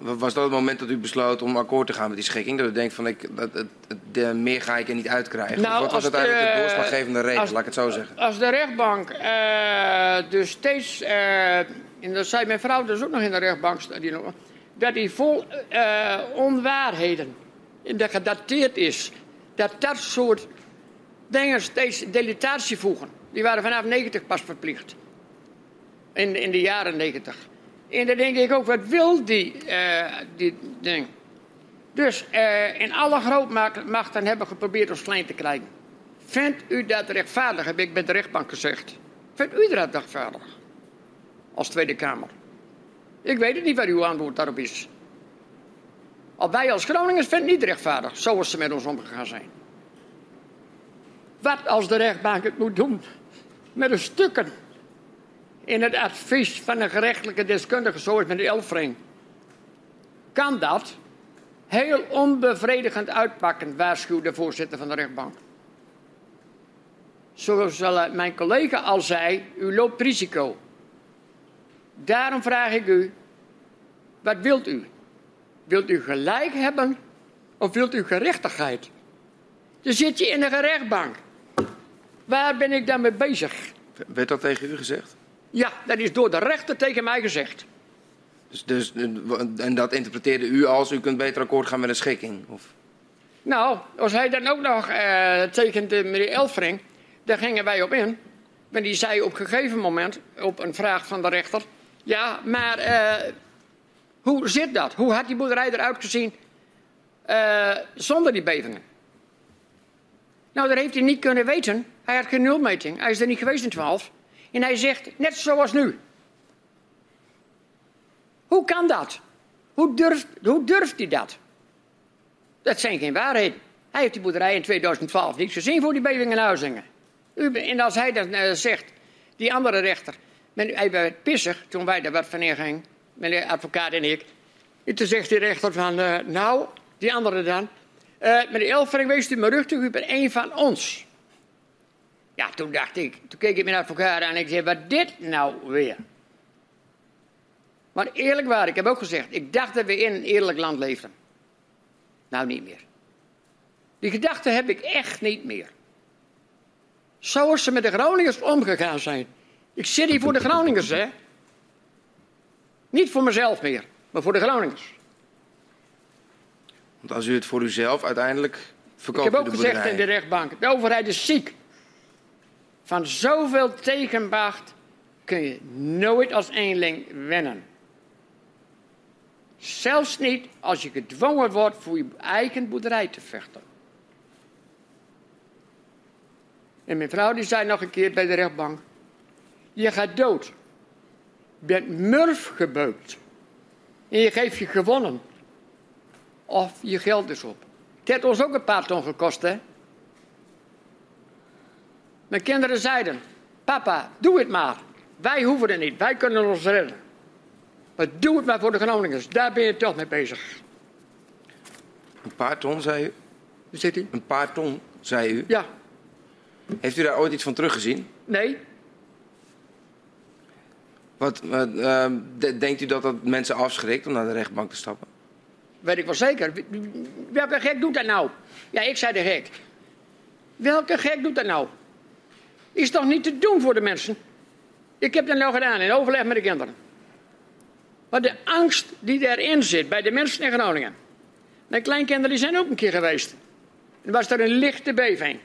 S4: Was dat het moment dat u besloot om akkoord te gaan met die schikking? Dat u denkt van ik, dat, het, de, meer ga ik er niet uitkrijgen? Nou, wat was uiteindelijk de, de doorslaggevende reden, laat ik het zo zeggen?
S2: Als de rechtbank uh, dus steeds, uh, en dat zei mijn vrouw dus ook nog in de rechtbank, die, dat die vol uh, onwaarheden in de gedateerd is. Dat dat soort dingen steeds delitatie voegen. Die waren vanaf 90 pas verplicht. In, in de jaren 90. En dan denk ik ook, wat wil die, uh, die ding? Dus uh, in alle grootmachten hebben geprobeerd ons klein te krijgen. Vindt u dat rechtvaardig, heb ik bij de rechtbank gezegd. Vindt u dat rechtvaardig? Als Tweede Kamer. Ik weet het niet wat uw antwoord daarop is. Al wij als Groningers vinden het niet rechtvaardig, zoals ze met ons omgegaan zijn. Wat als de rechtbank het moet doen met de stukken in het advies van een gerechtelijke deskundige, zoals met de Elfring? Kan dat heel onbevredigend uitpakken, waarschuwde de voorzitter van de rechtbank. Zoals mijn collega al zei, u loopt risico. Daarom vraag ik u, wat wilt u? Wilt u gelijk hebben of wilt u gerechtigheid? Dan zit je in een rechtbank. Waar ben ik dan mee bezig?
S4: Werd dat tegen u gezegd?
S2: Ja, dat is door de rechter tegen mij gezegd.
S4: Dus, dus, en dat interpreteerde u als u kunt beter akkoord gaan met een schikking? Of?
S2: Nou, als hij dan ook nog uh, tekende meneer Elfring, daar gingen wij op in. Maar die zei op een gegeven moment, op een vraag van de rechter... Ja, maar uh, hoe zit dat? Hoe had die boerderij eruit gezien uh, zonder die bevingen? Nou, dat heeft hij niet kunnen weten. Hij had geen nulmeting. Hij is er niet geweest in 12. En hij zegt, net zoals nu. Hoe kan dat? Hoe durft, hoe durft hij dat? Dat zijn geen waarheden. Hij heeft die boerderij in 2012 niet gezien voor die bevingen en. En als hij dan uh, zegt, die andere rechter, hij werd pissig toen wij daar wat van ingingen, meneer advocaat en ik. En toen zegt die rechter van, uh, nou, die andere dan, uh, meneer Elfring, wees u maar rustig, u bent een van ons. Ja, toen dacht ik, toen keek ik mijn advocaat aan en ik zei, wat dit nou weer? Maar eerlijk waar, ik heb ook gezegd, ik dacht dat we in een eerlijk land leefden. Nou, niet meer. Die gedachte heb ik echt niet meer. Zoals ze met de Groningers omgegaan zijn. Ik zit hier voor de Groningers, hè. Niet voor mezelf meer, maar voor de Groningers.
S4: Want als u het voor uzelf uiteindelijk verkoopt.
S2: Ik heb ook gezegd in de rechtbank: de overheid is ziek. Van zoveel tegenbacht kun je nooit als eenling winnen. Zelfs niet als je gedwongen wordt voor je eigen boerderij te vechten. En mijn vrouw die zei nog een keer bij de rechtbank: Je gaat dood. Je bent murf gebeukt. En je geeft je gewonnen. Of je geld is op. Het heeft ons ook een paar ton gekost, hè? Mijn kinderen zeiden: Papa, doe het maar. Wij hoeven het niet. Wij kunnen ons redden. Maar doe het maar voor de Groningers. Daar ben je toch mee bezig.
S4: Een paar ton, zei u?
S2: Hoe zit u?
S4: Een paar ton, zei u?
S2: Ja.
S4: Heeft u daar ooit iets van teruggezien?
S2: Nee.
S4: Wat, uh, denkt u dat dat mensen afschrikt om naar de rechtbank te stappen?
S2: Weet ik wel zeker. Welke gek doet dat nou? Ja, ik zei de gek. Welke gek doet dat nou? Is toch niet te doen voor de mensen? Ik heb dat nou gedaan in overleg met de kinderen. Maar de angst die erin zit bij de mensen in Groningen. Mijn kleinkinderen zijn ook een keer geweest. Er was er een lichte beving.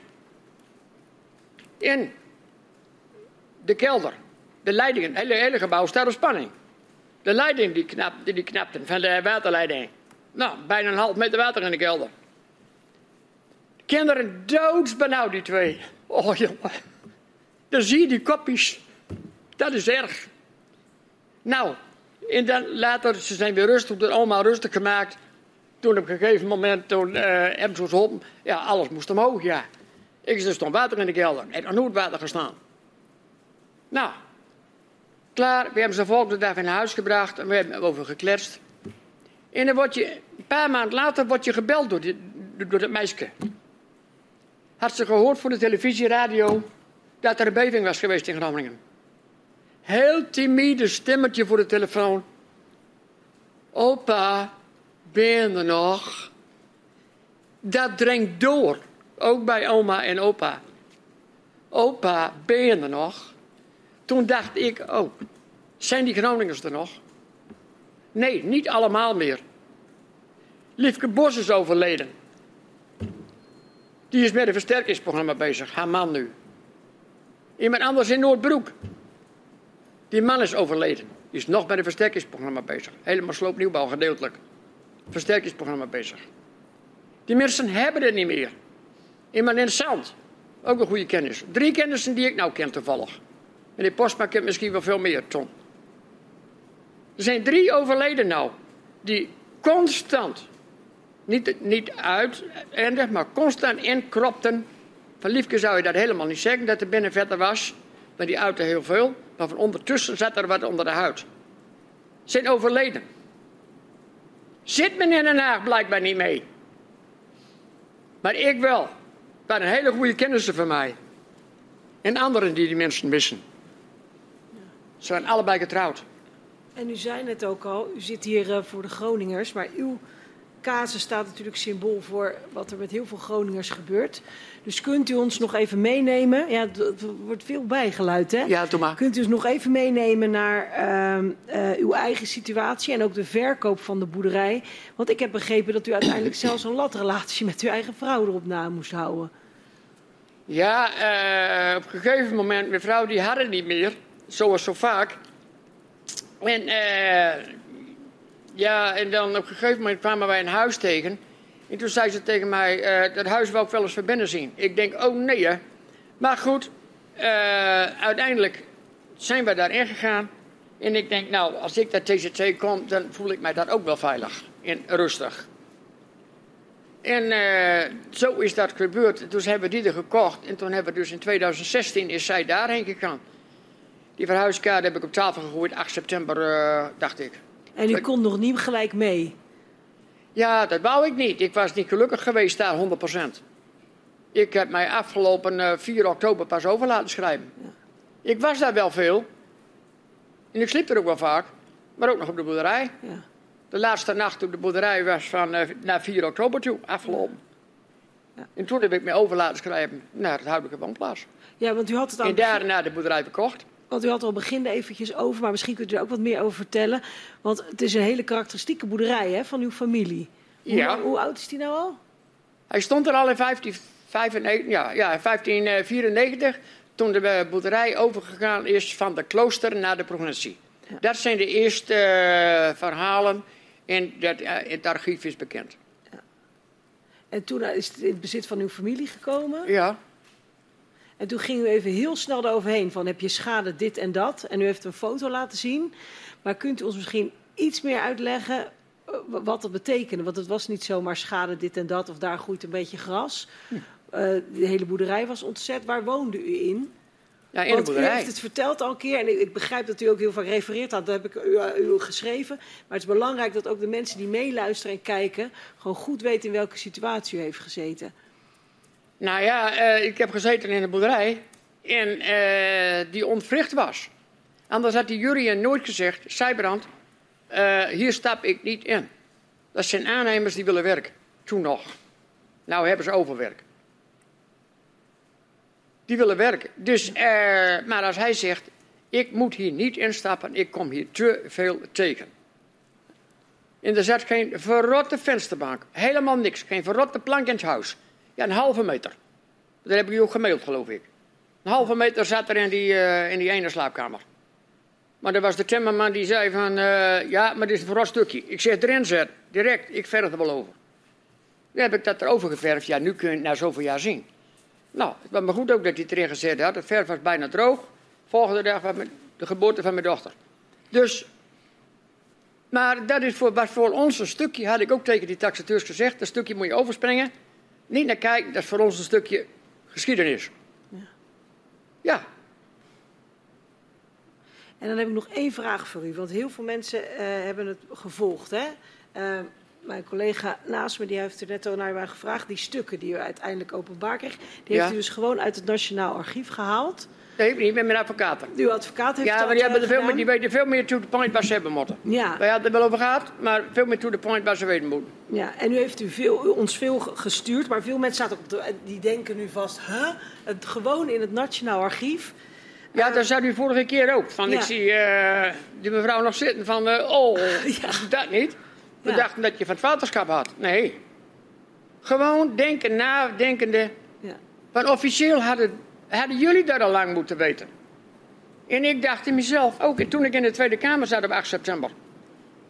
S2: En de kelder, de leidingen, het hele, hele gebouw staat op spanning. De leiding die, knap, die, knapten van de waterleiding. Nou, bijna een half meter water in de kelder. Kinderen doodsbenauwd, die twee. Oh jongen. Dan zie je die kopjes. Dat is erg. Nou, en dan later, ze zijn weer rustig, de oma rustig gemaakt. Toen op een gegeven moment, toen uh, ze geholpen. Ja, alles moest omhoog, ja. Ik er stond water in de kelder. Er nog nooit water gestaan. Nou, klaar. We hebben ze volgende dag naar huis gebracht en we hebben over gekletst. En je, een paar maanden later word je gebeld door, door dat meisje. Had ze gehoord voor de televisie, radio, dat er een beving was geweest in Groningen. Heel timide stemmetje voor de telefoon. Opa, ben je er nog? Dat dringt door, ook bij oma en opa. Opa, ben je er nog? Toen dacht ik ook, oh, zijn die Groningers er nog? Nee, niet allemaal meer. Liefke Bos is overleden. Die is met een versterkingsprogramma bezig, haar man nu. Iemand anders in Noordbroek. Die man is overleden. Die is nog met een versterkingsprogramma bezig. Helemaal sloopnieuwbouw gedeeltelijk. Versterkingsprogramma bezig. Die mensen hebben het niet meer. Iemand in Zand. Ook een goede kennis. Drie kennissen die ik nou ken toevallig. Meneer Postma kent misschien wel veel meer, Tom. Er zijn drie overleden nou. Die constant, niet, niet uiteindig, maar constant inkropten. Van Liefke zou je dat helemaal niet zeggen, dat er binnen verder was. Maar die uitte heel veel. Maar van ondertussen zat er wat onder de huid. Zijn overleden. Zit meneer Den Haag blijkbaar niet mee. Maar ik wel. Dat waren hele goede kennissen van mij. En anderen die die mensen missen. Ze zijn allebei getrouwd.
S5: En u zei net ook al, u zit hier uh, voor de Groningers, maar uw casus staat natuurlijk symbool voor wat er met heel veel Groningers gebeurt. Dus kunt u ons nog even meenemen? Ja, er wordt veel bijgeluid, hè?
S2: Ja, doe maar.
S5: Kunt u ons nog even meenemen naar uh, uh, uw eigen situatie en ook de verkoop van de boerderij? Want ik heb begrepen dat u uiteindelijk zelfs een latrelatie met uw eigen vrouw erop na moest houden.
S2: Ja, uh, op een gegeven moment, mijn vrouw die had het niet meer, zoals zo vaak. En uh, ja, en dan op een gegeven moment kwamen wij een huis tegen. En toen zei ze tegen mij, uh, dat huis wil ik wel eens van binnen zien. Ik denk, oh nee hè. Maar goed, uh, uiteindelijk zijn we daarin gegaan. En ik denk, nou, als ik naar TCT kom, dan voel ik mij daar ook wel veilig en rustig. En uh, zo is dat gebeurd. Toen hebben die er gekocht. En toen hebben we dus in 2016 is zij daarheen gegaan. Die verhuiskaart heb ik op tafel gegooid, 8 september, dacht ik.
S5: En u kon nog niet gelijk mee?
S2: Ja, dat wou ik niet. Ik was niet gelukkig geweest daar, 100%. Ik heb mij afgelopen uh, 4 oktober pas over laten schrijven. Ja. Ik was daar wel veel. En ik sliep er ook wel vaak. Maar ook nog op de boerderij. Ja. De laatste nacht op de boerderij was van uh, naar 4 oktober toe, afgelopen. Ja. En toen heb ik me over laten schrijven naar het huidige woonplaats.
S5: Ja, want u had het
S2: al... En daarna de boerderij verkocht.
S5: Want u had al begin eventjes over, maar misschien kunt u er ook wat meer over vertellen. Want het is een hele karakteristieke boerderij hè, van uw familie. Hoe,
S2: ja.
S5: hoe oud is die nou al?
S2: Hij stond er al in 1595, ja, ja, 1594, toen de boerderij overgegaan is van de klooster naar de provincie. Ja. Dat zijn de eerste uh, verhalen en dat, uh, het archief is bekend.
S5: Ja. En toen is het in het bezit van uw familie gekomen?
S2: Ja.
S5: En toen ging u even heel snel eroverheen van heb je schade dit en dat. En u heeft een foto laten zien. Maar kunt u ons misschien iets meer uitleggen wat dat betekende? Want het was niet zomaar schade dit en dat of daar groeit een beetje gras. Hm. Uh, de hele boerderij was ontzet. Waar woonde u in?
S2: Ja, in
S5: Want
S2: de boerderij.
S5: U heeft het verteld al een keer en ik begrijp dat u ook heel vaak refereert aan. Dat heb ik u, u geschreven. Maar het is belangrijk dat ook de mensen die meeluisteren en kijken... gewoon goed weten in welke situatie u heeft gezeten.
S2: Nou ja, uh, ik heb gezeten in een boerderij en uh, die ontwricht was. Anders had die Jurien nooit gezegd, Zijbrand, uh, hier stap ik niet in. Dat zijn aannemers die willen werken. Toen nog. Nou hebben ze overwerk. Die willen werken. Dus, maar als hij zegt, ik moet hier niet instappen, ik kom hier te veel tegen. En er zat geen verrotte vensterbank, helemaal niks. Geen verrotte plank in het huis. Ja, een halve meter. Dat heb ik u ook gemaild, geloof ik. Een halve meter zat er in die, eh, in die ene slaapkamer. Maar er was de timmerman die zei van, eh, ja, maar dit is een verrast stukje. Ik zeg erin zet, direct, ik verf er wel over. Nu heb ik dat erover geverfd. Ja, nu kun je het na zoveel jaar zien. Nou, het was maar goed ook dat hij erin gezet had. Het verf was bijna droog. Volgende dag was de geboorte van mijn dochter. Dus, maar dat is voor, voor ons een stukje, had ik ook tegen die taxateurs gezegd. Dat stukje moet je overspringen. Niet naar kijken, dat is voor ons een stukje geschiedenis. Ja,
S5: En dan heb ik nog één vraag voor u, want heel veel mensen eh, hebben het gevolgd. Hè? Eh, mijn collega naast me die heeft er net al naar mij gevraagd. Die stukken die u uiteindelijk openbaar kreeg, die
S2: Ja.
S5: heeft u dus gewoon uit het Nationaal Archief gehaald.
S2: Nee, niet met mijn advocaten.
S5: Uw advocaat heeft
S2: Ja,
S5: dat
S2: maar die, hebben er
S5: eh,
S2: veel meer, die weten veel meer to the point waar ze hebben moeten.
S5: Ja,
S2: Wij hadden het er wel over gehad, maar veel meer to the point waar ze weten moeten.
S5: ja, en nu heeft u veel, ons veel ge- gestuurd, maar veel mensen zaten op de, die denken nu vast, huh? Het, gewoon in het Nationaal Archief.
S2: Ja, dat zei u vorige keer ook. Van,
S5: Ja.
S2: Ik zie eh, die mevrouw nog zitten van, eh, oh,
S5: Ja.
S2: dat niet. We
S5: Ja.
S2: dachten dat je van het vaderschap had. Nee. Gewoon denken, nadenkende.
S5: Ja.
S2: Want officieel hadden, hadden jullie dat al lang moeten weten. En ik dacht in mezelf, ook toen ik in de Tweede Kamer zat op 8 september.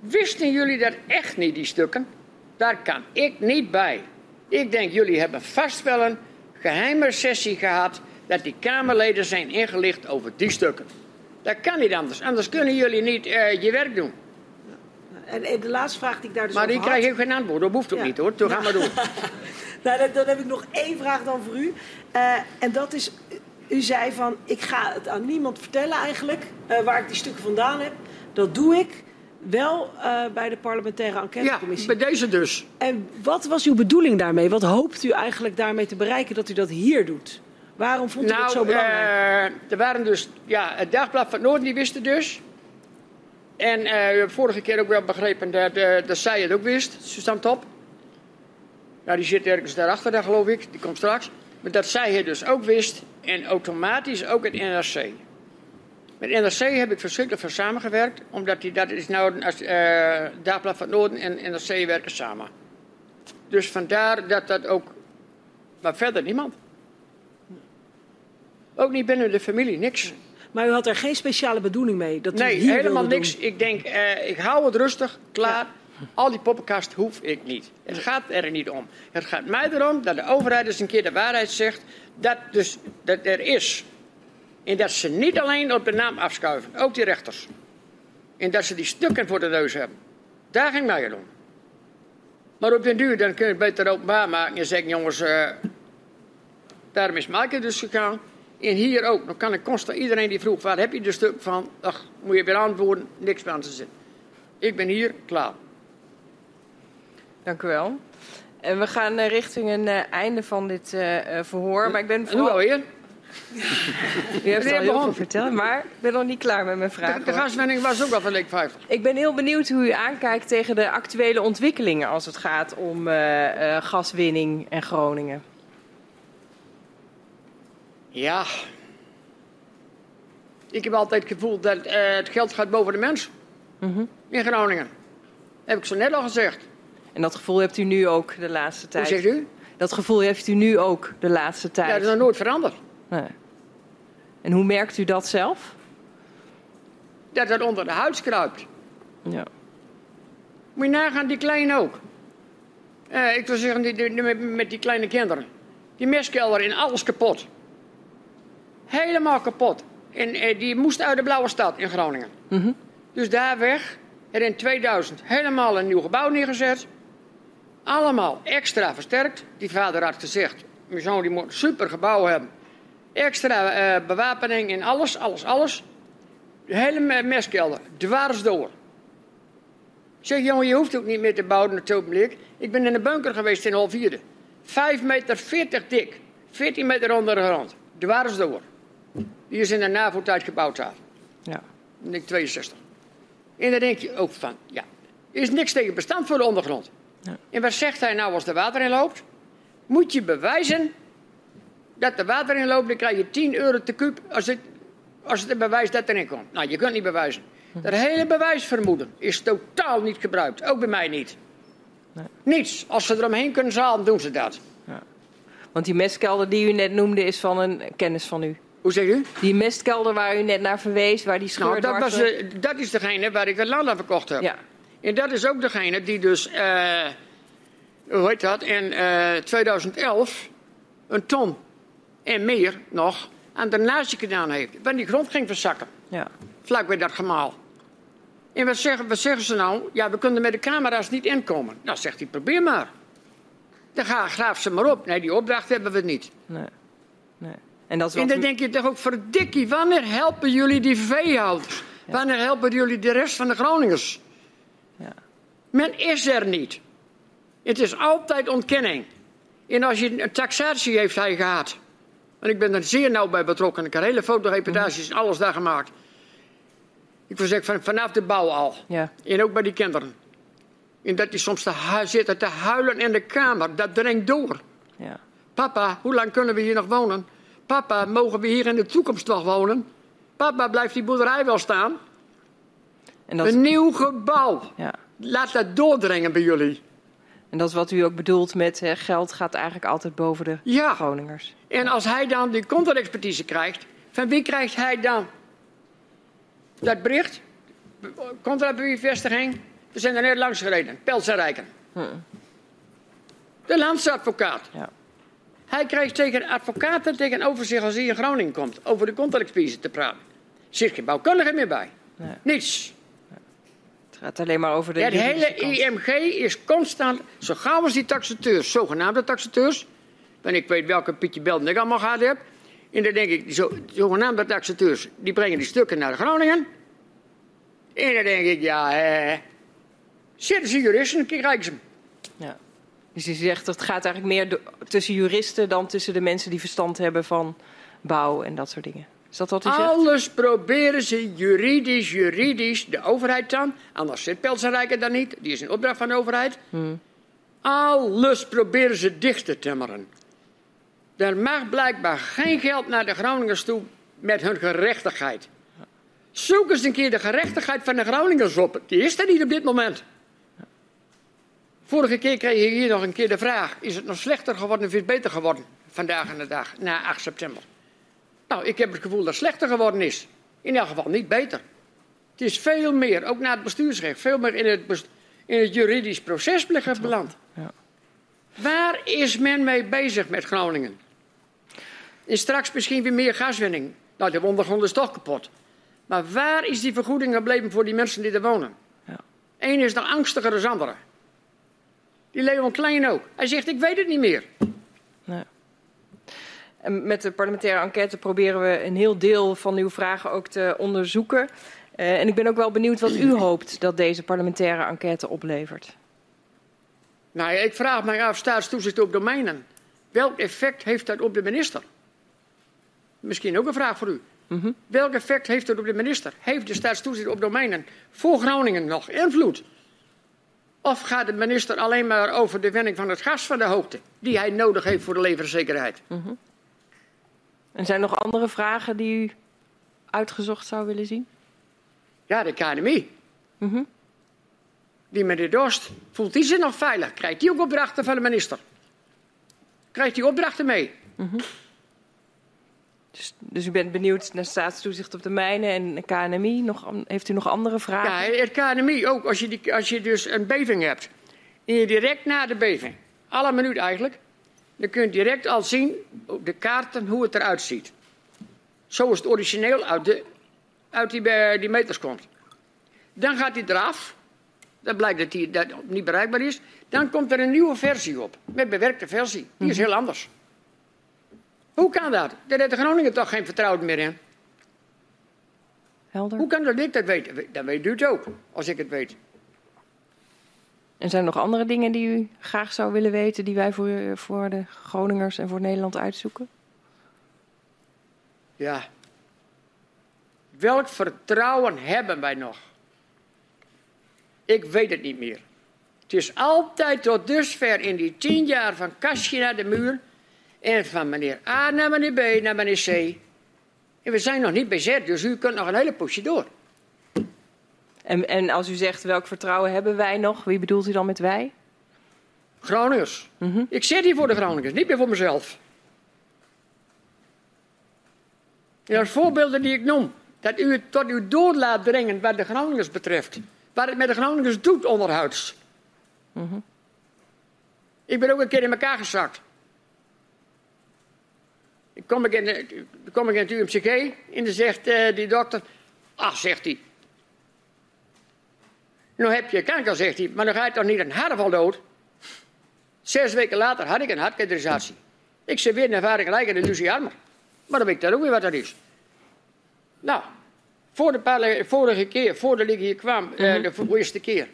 S2: Wisten jullie dat echt niet, die stukken? Daar kan ik niet bij. Ik denk, jullie hebben vast wel een geheime sessie gehad... dat die Kamerleden zijn ingelicht over die stukken. Dat kan niet anders. Anders kunnen jullie niet eh, je werk doen.
S5: En, en de laatste vraag die ik daar dus
S2: Maar die
S5: had-
S2: krijg ik geen antwoord. Dat hoeft ook
S5: Ja.
S2: niet hoor. Toen gaan we doen.
S5: Nou, dan, dan heb ik nog één vraag dan voor u. Eh, en dat is, u zei van, ik ga het aan niemand vertellen eigenlijk, eh, waar ik die stukken vandaan heb. Dat doe ik wel eh, bij de parlementaire
S2: Ja,
S5: enquêtecommissie.
S2: bij deze dus.
S5: En wat was uw bedoeling daarmee? Wat hoopt u eigenlijk daarmee te bereiken dat u dat hier doet? Waarom vond u dat zo belangrijk?
S2: eh, er waren dus, ja, het Dagblad van het Noorden die wisten dus. En u hebt vorige keer ook wel begrepen dat, dat zij het ook wist, Suzanne Top. Ja, die zit ergens daarachter, daar geloof ik, die komt straks. Maar dat zij het dus ook wist en automatisch ook het NRC. Met NRC heb ik verschrikkelijk veel samengewerkt, omdat die, dat is nou als Dagblad van Noorden en NRC werken samen. Dus vandaar dat dat ook, maar verder niemand. Ook niet binnen de familie, niks.
S5: Maar u had er geen speciale bedoeling mee? Dat u
S2: Nee, helemaal niks.
S5: doen?
S2: Ik denk, eh, ik hou het rustig, klaar. Al die poppenkast hoef ik niet. Het gaat er niet om. Het gaat mij erom dat de overheid eens een keer de waarheid zegt. Dat, dus, dat er is. En dat ze niet alleen op de naam afschuiven, ook die rechters. En dat ze die stukken voor de neus hebben. Daar ging mij om. Maar op den duur dan kun je het beter openbaar maken en zeggen: jongens, eh, daarom is Maaike dus gegaan. En hier ook. Dan kan ik constant iedereen die vroeg: waar heb je de stuk van? Ach, moet je weer antwoorden, niks meer aan te zitten. Ik ben hier, klaar.
S3: Dank u wel. En we gaan eh, richting een eh, einde van dit eh, verhoor. Maar ik ben
S2: En hoe
S3: vooral...
S2: alweer?
S3: U heeft al heel veel verteld, maar ik ben nog niet klaar met mijn
S2: De,
S3: vraag.
S2: de
S3: hoor.
S2: gaswinning was ook al van leek 50.
S3: Ik ben heel benieuwd hoe u aankijkt tegen de actuele ontwikkelingen als het gaat om gaswinning en Groningen.
S2: Ja. Ik heb altijd het gevoel dat het geld gaat boven de mens. In Groningen. Heb ik zo net al gezegd.
S3: En dat gevoel hebt u nu ook de laatste
S2: Hoe
S3: tijd.
S2: zegt u?
S3: Dat gevoel heeft u nu ook de laatste
S2: Ja,
S3: tijd.
S2: dat is nog nooit veranderd.
S3: Nee. En hoe merkt u dat zelf?
S2: Dat het onder de huid kruipt.
S3: Ja.
S2: Moet je nagaan, die kleine ook. Eh, ik wil zeggen, die, die- met, met die kleine kinderen. Die mestkelder in alles kapot. Helemaal kapot. En eh, die moest uit de Blauwe Stad in Groningen. Dus daar weg. Er in 2000 helemaal een nieuw gebouw neergezet. Allemaal extra versterkt. Die vader had gezegd, mijn zoon die moet een super gebouw hebben. Extra eh, bewapening en alles, alles, alles. De hele me- mestkelder, dwars door. Ik zeg, jongen, je hoeft ook niet meer te bouwen het ogenblik. Ik ben in de bunker geweest in Holvierde. 5 meter 40 dik. 14 meter onder de grond. Dwars door. Die is in de NAVO-tijd gebouwd daar.
S3: ja.
S2: In ik 62. En dan denk je ook van, ja, er is niks tegen bestand voor de ondergrond.
S3: Ja.
S2: En wat zegt hij nou als er water in loopt? Moet je bewijzen dat er water in loopt, dan krijg je 10 euro te kuub als het, als het een bewijs dat erin komt. Nou, je kunt niet bewijzen. Dat hele bewijsvermoeden is totaal niet gebruikt. Ook bij mij niet.
S3: Nee.
S2: Niets. Als ze eromheen kunnen zalen, doen ze dat.
S3: Want die mestkelder die u net noemde is van een kennis van u.
S2: Hoe zeg u?
S3: Die mestkelder waar u net naar verwees, waar die scheur
S2: Nou, dat, was, eh, dat is degene waar ik het land aan verkocht heb.
S3: Ja,
S2: En dat is ook degene die dus, eh, hoe heet dat, in eh, 2011 een ton en meer nog aan de nazi gedaan heeft. Want die grond ging verzakken,
S3: ja.
S2: vlak bij dat gemaal. En wat zeggen, wat zeggen ze nou? Ja, we kunnen met de camera's niet inkomen. Nou, zegt hij, probeer maar. Dan ga, graaf ze maar op. Nee, die opdracht hebben we niet.
S3: Nee. nee. En dat is
S2: En
S3: wat
S2: dan denk je toch ook, verdikkie, wanneer helpen jullie die veehouders? Wanneer helpen jullie de rest van de Groningers? Men is er niet. Het is altijd ontkenning. En als je een taxatie heeft hij gehad. En ik ben er zeer nauw bij betrokken. Ik heb hele fotoreportages en alles daar gemaakt. Ik wil zeggen, van, vanaf de bouw al.
S3: Ja,
S2: En ook bij die kinderen. En dat die soms te zitten te huilen in de kamer. Dat dringt door.
S3: ja.
S2: Papa, hoe lang kunnen we hier nog wonen? Papa, mogen we hier in de toekomst nog wonen? Papa, blijft die boerderij wel staan?
S3: En dat,
S2: Een nieuw gebouw.
S3: ja.
S2: Laat dat doordringen bij jullie.
S3: en dat is wat u ook bedoelt met hè, geld gaat eigenlijk altijd boven de
S2: Ja.
S3: Groningers.
S2: En als hij dan die contra-expertise krijgt, van wie krijgt hij dan dat bericht? Contra-bevestiging. We zijn er net langs gereden. Pels en Rijken. De landsadvocaat.
S3: Ja.
S2: Hij krijgt tegen advocaten tegenover zich als hij in Groningen komt. Over de contra-expertise te praten. Zit geen bouwkundige meer bij.
S3: Nee.
S2: Niets.
S3: Het gaat alleen maar over de
S2: Het
S3: juridische
S2: hele
S3: kant.
S2: IMG is constant, zo gauw als die taxateurs, zogenaamde taxateurs, en ik weet welke Pietje Belden ik allemaal gehad heb, en dan denk ik, die zo, zogenaamde taxateurs, die brengen die stukken naar Groningen. En dan denk ik, ja, eh, zitten ze juristen, kijk ik ze.
S3: Ja. Dus u zegt dat het gaat eigenlijk meer tussen juristen dan tussen de mensen die verstand hebben van bouw en dat soort dingen. Is dat wat u zegt?
S2: Alles proberen ze juridisch, juridisch, de overheid dan, anders zit Pelsenrijker dan niet, die is een opdracht van de overheid. Alles proberen ze dicht te timmeren. Er mag blijkbaar geen geld naar de Groningers toe met hun gerechtigheid. Zoek eens een keer de gerechtigheid van de Groningers op. Die is er niet op dit moment. Vorige keer kreeg je hier nog een keer de vraag: is het nog slechter geworden of is het beter geworden vandaag aan de dag, na 8 september? Nou, ik heb het gevoel dat het slechter geworden is. In elk geval niet beter. Het is veel meer, ook na het bestuursrecht, veel meer in het, in het juridisch proces beland.
S3: Ja.
S2: Waar is men mee bezig met Groningen? En straks misschien weer meer gaswinning. Nou, de ondergrond is toch kapot. Maar waar is die vergoeding gebleven voor die mensen die er wonen?
S3: Ja.
S2: Eén is nog angstiger dan de andere. Die Leon Klein ook. Hij zegt, ik weet het niet meer.
S3: Nee. En met de parlementaire enquête proberen we een heel deel van uw vragen ook te onderzoeken. Eh, en ik ben ook wel benieuwd wat u hoopt dat deze parlementaire enquête oplevert.
S2: Nou ja, ik vraag mij af, staatstoezicht op domeinen. Welk effect heeft dat op de minister? Misschien ook een vraag voor u. Welk effect heeft dat op de minister? Heeft de staatstoezicht op domeinen voor Groningen nog invloed? Of gaat de minister alleen maar over de winning van het gas van de hoogte, die hij nodig heeft voor de levenszekerheid?
S3: En zijn er nog andere vragen die u uitgezocht zou willen zien?
S2: Ja, de KNMI. Die meneer Dorst, voelt hij zich nog veilig? Krijgt hij ook opdrachten van de minister? Krijgt hij opdrachten mee?
S3: Dus, dus u bent benieuwd naar staatstoezicht op de mijnen en de KNMI. Nog, heeft u nog andere vragen?
S2: Ja, het KNMI ook. Als je, die, als je dus een beving hebt. En je direct na de beving, alle minuut eigenlijk. Dan kun je direct al zien op de kaarten hoe het eruit ziet. Zo is het origineel uit, de, uit die, eh, die meters komt. Dan gaat hij eraf. Dan blijkt dat hij dat niet bereikbaar is. Dan komt er een nieuwe versie op. Met bewerkte versie. Die is heel anders. Hoe kan dat? Daar heeft de Groningen toch geen vertrouwen meer in.
S3: Helder.
S2: Hoe kan dat ik dat weet? Dat weet u het ook, als ik het weet.
S3: En zijn er nog andere dingen die u graag zou willen weten... die wij voor, voor de Groningers en voor Nederland uitzoeken?
S2: Ja. Welk vertrouwen hebben wij nog? Ik weet het niet meer. Het is altijd tot dusver in die tien jaar van kastje naar de muur. En van meneer A naar meneer B naar meneer C. En we zijn nog niet bezet, dus u kunt nog een hele poosje door.
S3: En, en als u zegt welk vertrouwen hebben wij nog... wie bedoelt u dan met wij?
S2: Groningers. Ik zit hier voor de Groningers, niet meer voor mezelf. En als voorbeelden die ik noem, dat u het tot uw dood laat dringen wat de Groningers betreft. Wat het met de Groningers doet onderhuids. Ik ben ook een keer in elkaar gezakt. Ik kom ik in, de- dan kom ik in het UMCG en dan zegt eh, die dokter... Ach, zegt hij. Nou heb je kanker, zegt hij, maar dan ga je toch niet een hartval dood? Zes weken later had ik een hartkatheterisatie. Ik zei weer een ervaring gelijk aan de Lucie Armer. Maar dan weet ik dat ook weer wat dat is. Nou, voor de paar- vorige keer, voordat ik hier kwam, eh, de voor- eerste keer.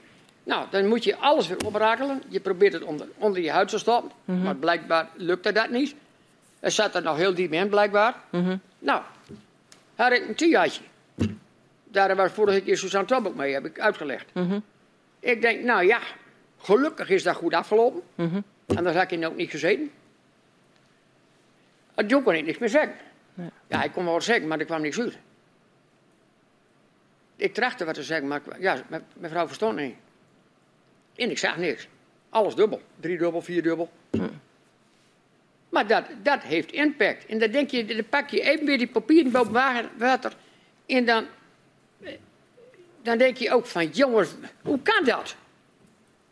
S2: Nou, dan moet je alles weer oprakelen. Je probeert het onder, onder je huid te stoppen. Maar blijkbaar lukte dat niet. Er zat er nog heel diep in, blijkbaar. Nou, had ik een tiaatje. Daar was vorige keer Suzanne ook mee, heb ik uitgelegd. Ik denk, nou ja, gelukkig is dat goed afgelopen. En dan had ik in ook niet gezeten. En toen kon ik niks meer zeggen. Ja, ik kon wel zeggen, maar er kwam niks uit. Ik trachtte wat te zeggen, maar ja, me- mevrouw verstond niet. En ik zag niks. Alles dubbel. Drie dubbel, vier dubbel. Maar dat, dat heeft impact. En dan denk je, dan pak je even weer die papieren boven wa- water. En dan, dan denk je ook van, jongens, hoe kan dat?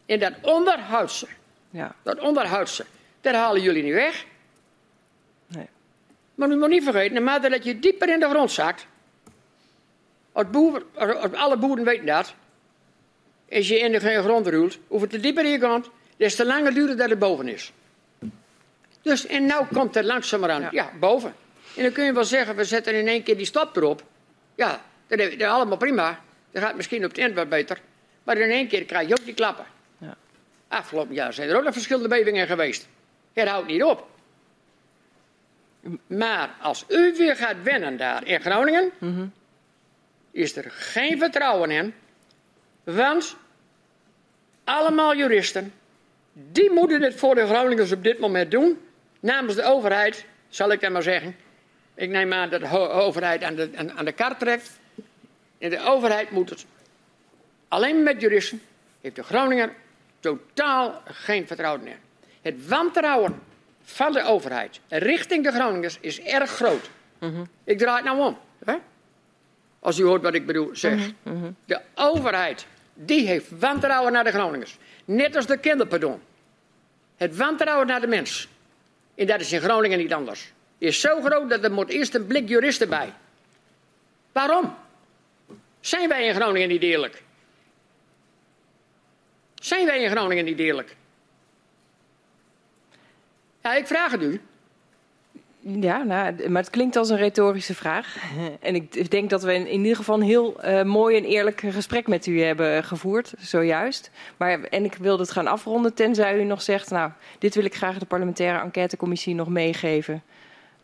S2: En dat onderhoudse,
S3: Ja.
S2: dat onderhoudse, dat halen jullie niet weg.
S3: Nee.
S2: Maar u moet niet vergeten, naarmate dat je dieper in de grond zakt. Als, boer, als- als alle boeren weten dat. Als je in de grond ruilt, hoe het te dieper je komt, des te langer duurt het dat het boven is. Dus, en nou komt het langzamerhand, ja.
S3: Ja.
S2: boven. En dan kun je wel zeggen, we zetten in één keer die stop erop. Ja, dat is allemaal prima. Dat gaat misschien op het eind wat beter. Maar in één keer krijg je ook die klappen.
S3: Ja.
S2: Afgelopen jaar zijn er ook nog verschillende bevingen geweest. Het houdt niet op. Maar als u weer gaat wennen daar in Groningen, is er geen vertrouwen in. Want allemaal juristen, die moeten het voor de Groningers op dit moment doen. Namens de overheid, zal ik dan maar zeggen. Ik neem aan dat de overheid aan de, aan, aan de kar trekt. En de overheid moet het alleen met juristen. Heeft de Groninger totaal geen vertrouwen in. Het wantrouwen van de overheid richting de Groningers is erg groot. Ik draai het nou om. Hè? Als u hoort wat ik bedoel, zeg. De overheid, die heeft wantrouwen naar de Groningers. Net als de kinderpardon. Het wantrouwen naar de mens. En dat is in Groningen niet anders. Is zo groot dat er moet eerst een blik juristen bij. Waarom? Zijn wij in Groningen niet eerlijk? Zijn wij in Groningen niet eerlijk? Ja, ik vraag het u.
S3: Ja, nou, maar het klinkt als een retorische vraag. En ik denk dat we in, ieder geval een heel eh, mooi en eerlijk gesprek met u hebben gevoerd, zojuist. Maar, en ik wilde het gaan afronden, tenzij u nog zegt... nou, dit wil ik graag de parlementaire enquêtecommissie nog meegeven.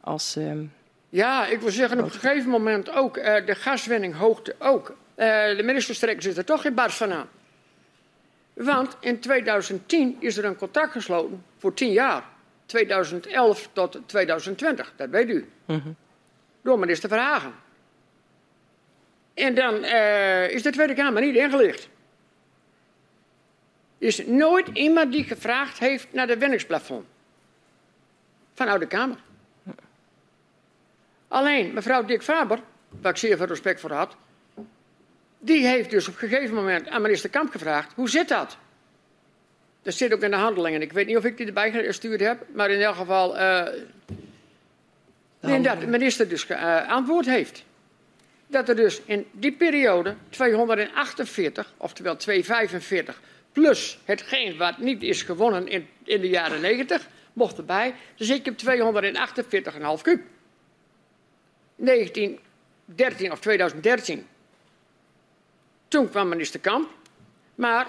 S3: Als, ehm,
S2: Ja, ik wil zeggen, op een gegeven moment ook eh, de gaswinning hoogte ook. Eh, de minister strekt zich er toch geen bars van aan. Want in 2010 is er een contract gesloten voor 10 jaar. 2011 tot 2020, dat weet u. Door minister Verhagen. En dan eh, is de Tweede Kamer niet ingelicht. Er is nooit iemand die gevraagd heeft naar de winningsplafond. Vanuit de Kamer. Alleen mevrouw Dick Faber, waar ik zeer veel respect voor had, die heeft dus op een gegeven moment aan minister Kamp gevraagd: hoe zit dat? Dat zit ook in de handelingen. Ik weet niet of ik die erbij gestuurd heb, maar in elk geval. en dat de minister dus eh, antwoord heeft. Dat er dus in die periode 248, oftewel 245, plus hetgeen wat niet is gewonnen in, in de jaren 90, mocht erbij. Dus ik heb 248,5 kub. 1913 of 2013. Toen kwam minister Kamp. Maar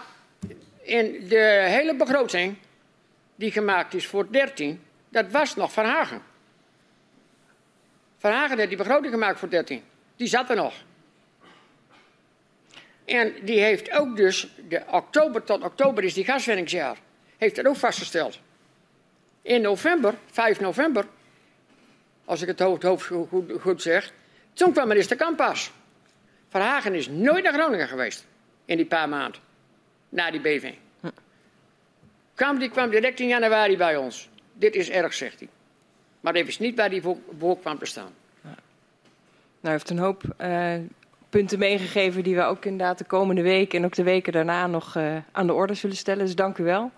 S2: in de hele begroting die gemaakt is voor 13, dat was nog Van Hagen. Van Hagen heeft die begroting gemaakt voor 13. Die zat er nog. En die heeft ook dus, de oktober tot oktober is die gaswinningsjaar, heeft dat ook vastgesteld. In november, 5 november, als ik het hoofd, hoofd goed, goed, zeg, toen kwam minister Kampas. Van Hagen is nooit naar Groningen geweest in die paar maanden na die beving. Kamp die kwam direct in januari bij ons. Dit is erg, zegt hij. Maar dat is niet waar hij voor, voor kwam te staan.
S3: u heeft een hoop uh, punten meegegeven die we ook inderdaad de komende weken en ook de weken daarna nog uh, aan de orde zullen stellen. Dus dank u wel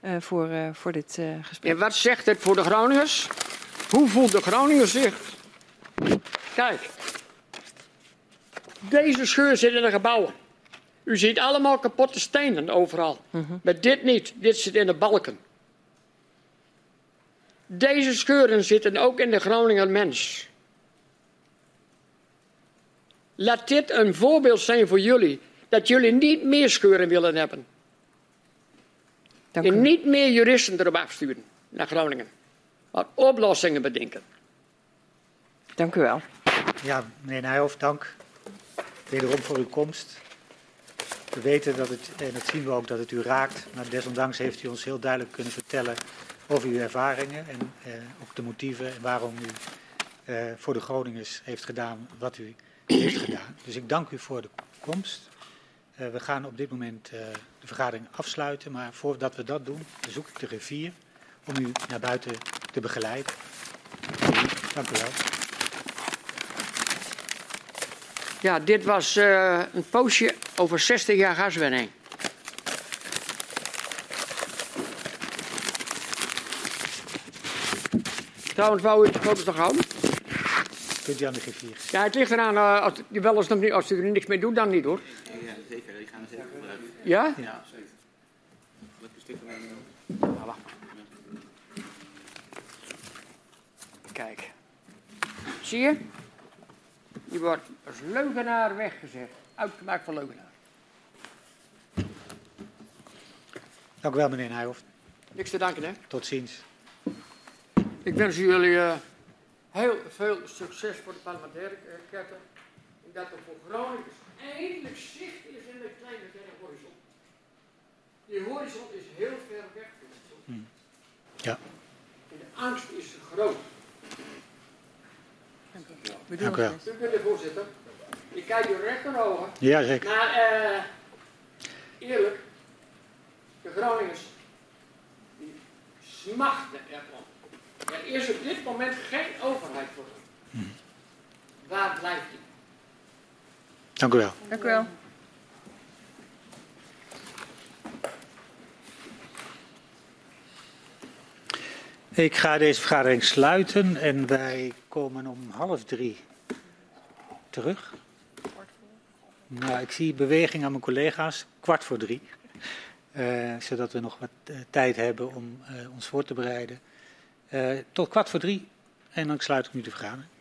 S3: uh, voor, voor dit gesprek.
S2: En wat zegt het voor de Groningers? Hoe voelt de Groninger zich? Kijk, deze scheur zit in de gebouwen. U ziet allemaal kapotte stenen overal. -huh. Maar dit niet, dit zit in de balken. Deze scheuren zitten ook in de Groninger mens. Laat dit een voorbeeld zijn voor jullie. Dat jullie niet meer scheuren willen hebben. En niet meer juristen erop afsturen naar Groningen. Maar oplossingen bedenken.
S3: Dank u wel.
S1: Ja, meneer Nijhoff, dank. Wederom voor uw komst. We weten dat het, en dat zien we ook, dat het u raakt. Maar desondanks heeft u ons heel duidelijk kunnen vertellen over uw ervaringen en eh, ook de motieven en waarom u eh, voor de Groningers heeft gedaan wat u heeft gedaan. Dus ik dank u voor de komst. Uh, we gaan op dit moment uh, de vergadering afsluiten, maar voordat we dat doen, bezoek ik de rivier om u naar buiten te begeleiden. Dank u wel.
S2: Ja, dit was uh, een poosje over 60 jaar gaswinning. Trouwens, wou u de foto's nog houden?
S1: Kunt u aan de griffier?
S2: Ja, het ligt eraan, uh, als, je wel eens nog niet, als u er niks mee doet, dan niet hoor.
S6: Ja, zeker. Die gaan we zeker gebruiken.
S2: Ja?
S6: Ja, zeker. Lekker stikken mee.
S2: Nou, wacht Kijk. Zie je? Die wordt als leugenaar weggezet. Uitgemaakt van leugenaar.
S1: Dank u wel, meneer Nijhoff.
S2: Niks te danken, hè?
S1: Tot ziens.
S2: Ik wens jullie uh, heel veel succes voor de parlementaire ketten. En dat er voor Groningen eindelijk zicht is in de kleine verre horizon. Die horizon is heel ver weg.
S1: Hmm. Ja.
S2: En de angst is groot.
S1: Dank u wel.
S2: Voorzitter. Ik kijk u recht in de ogen.
S1: Ja, zeker.
S2: Maar uh, eerlijk, de Groningers die smachten erom. Er is op dit moment geen overheid voor hen.
S1: Hmm.
S2: Waar blijft die?
S1: Dank u wel.
S3: Dank u wel.
S1: Ik ga deze vergadering sluiten en wij komen om half drie terug. Nou, ik zie beweging aan mijn collega's, kwart voor drie. Uh, zodat we nog wat uh, tijd hebben om uh, ons voor te bereiden. tot kwart voor drie en dan sluit ik nu de vergadering.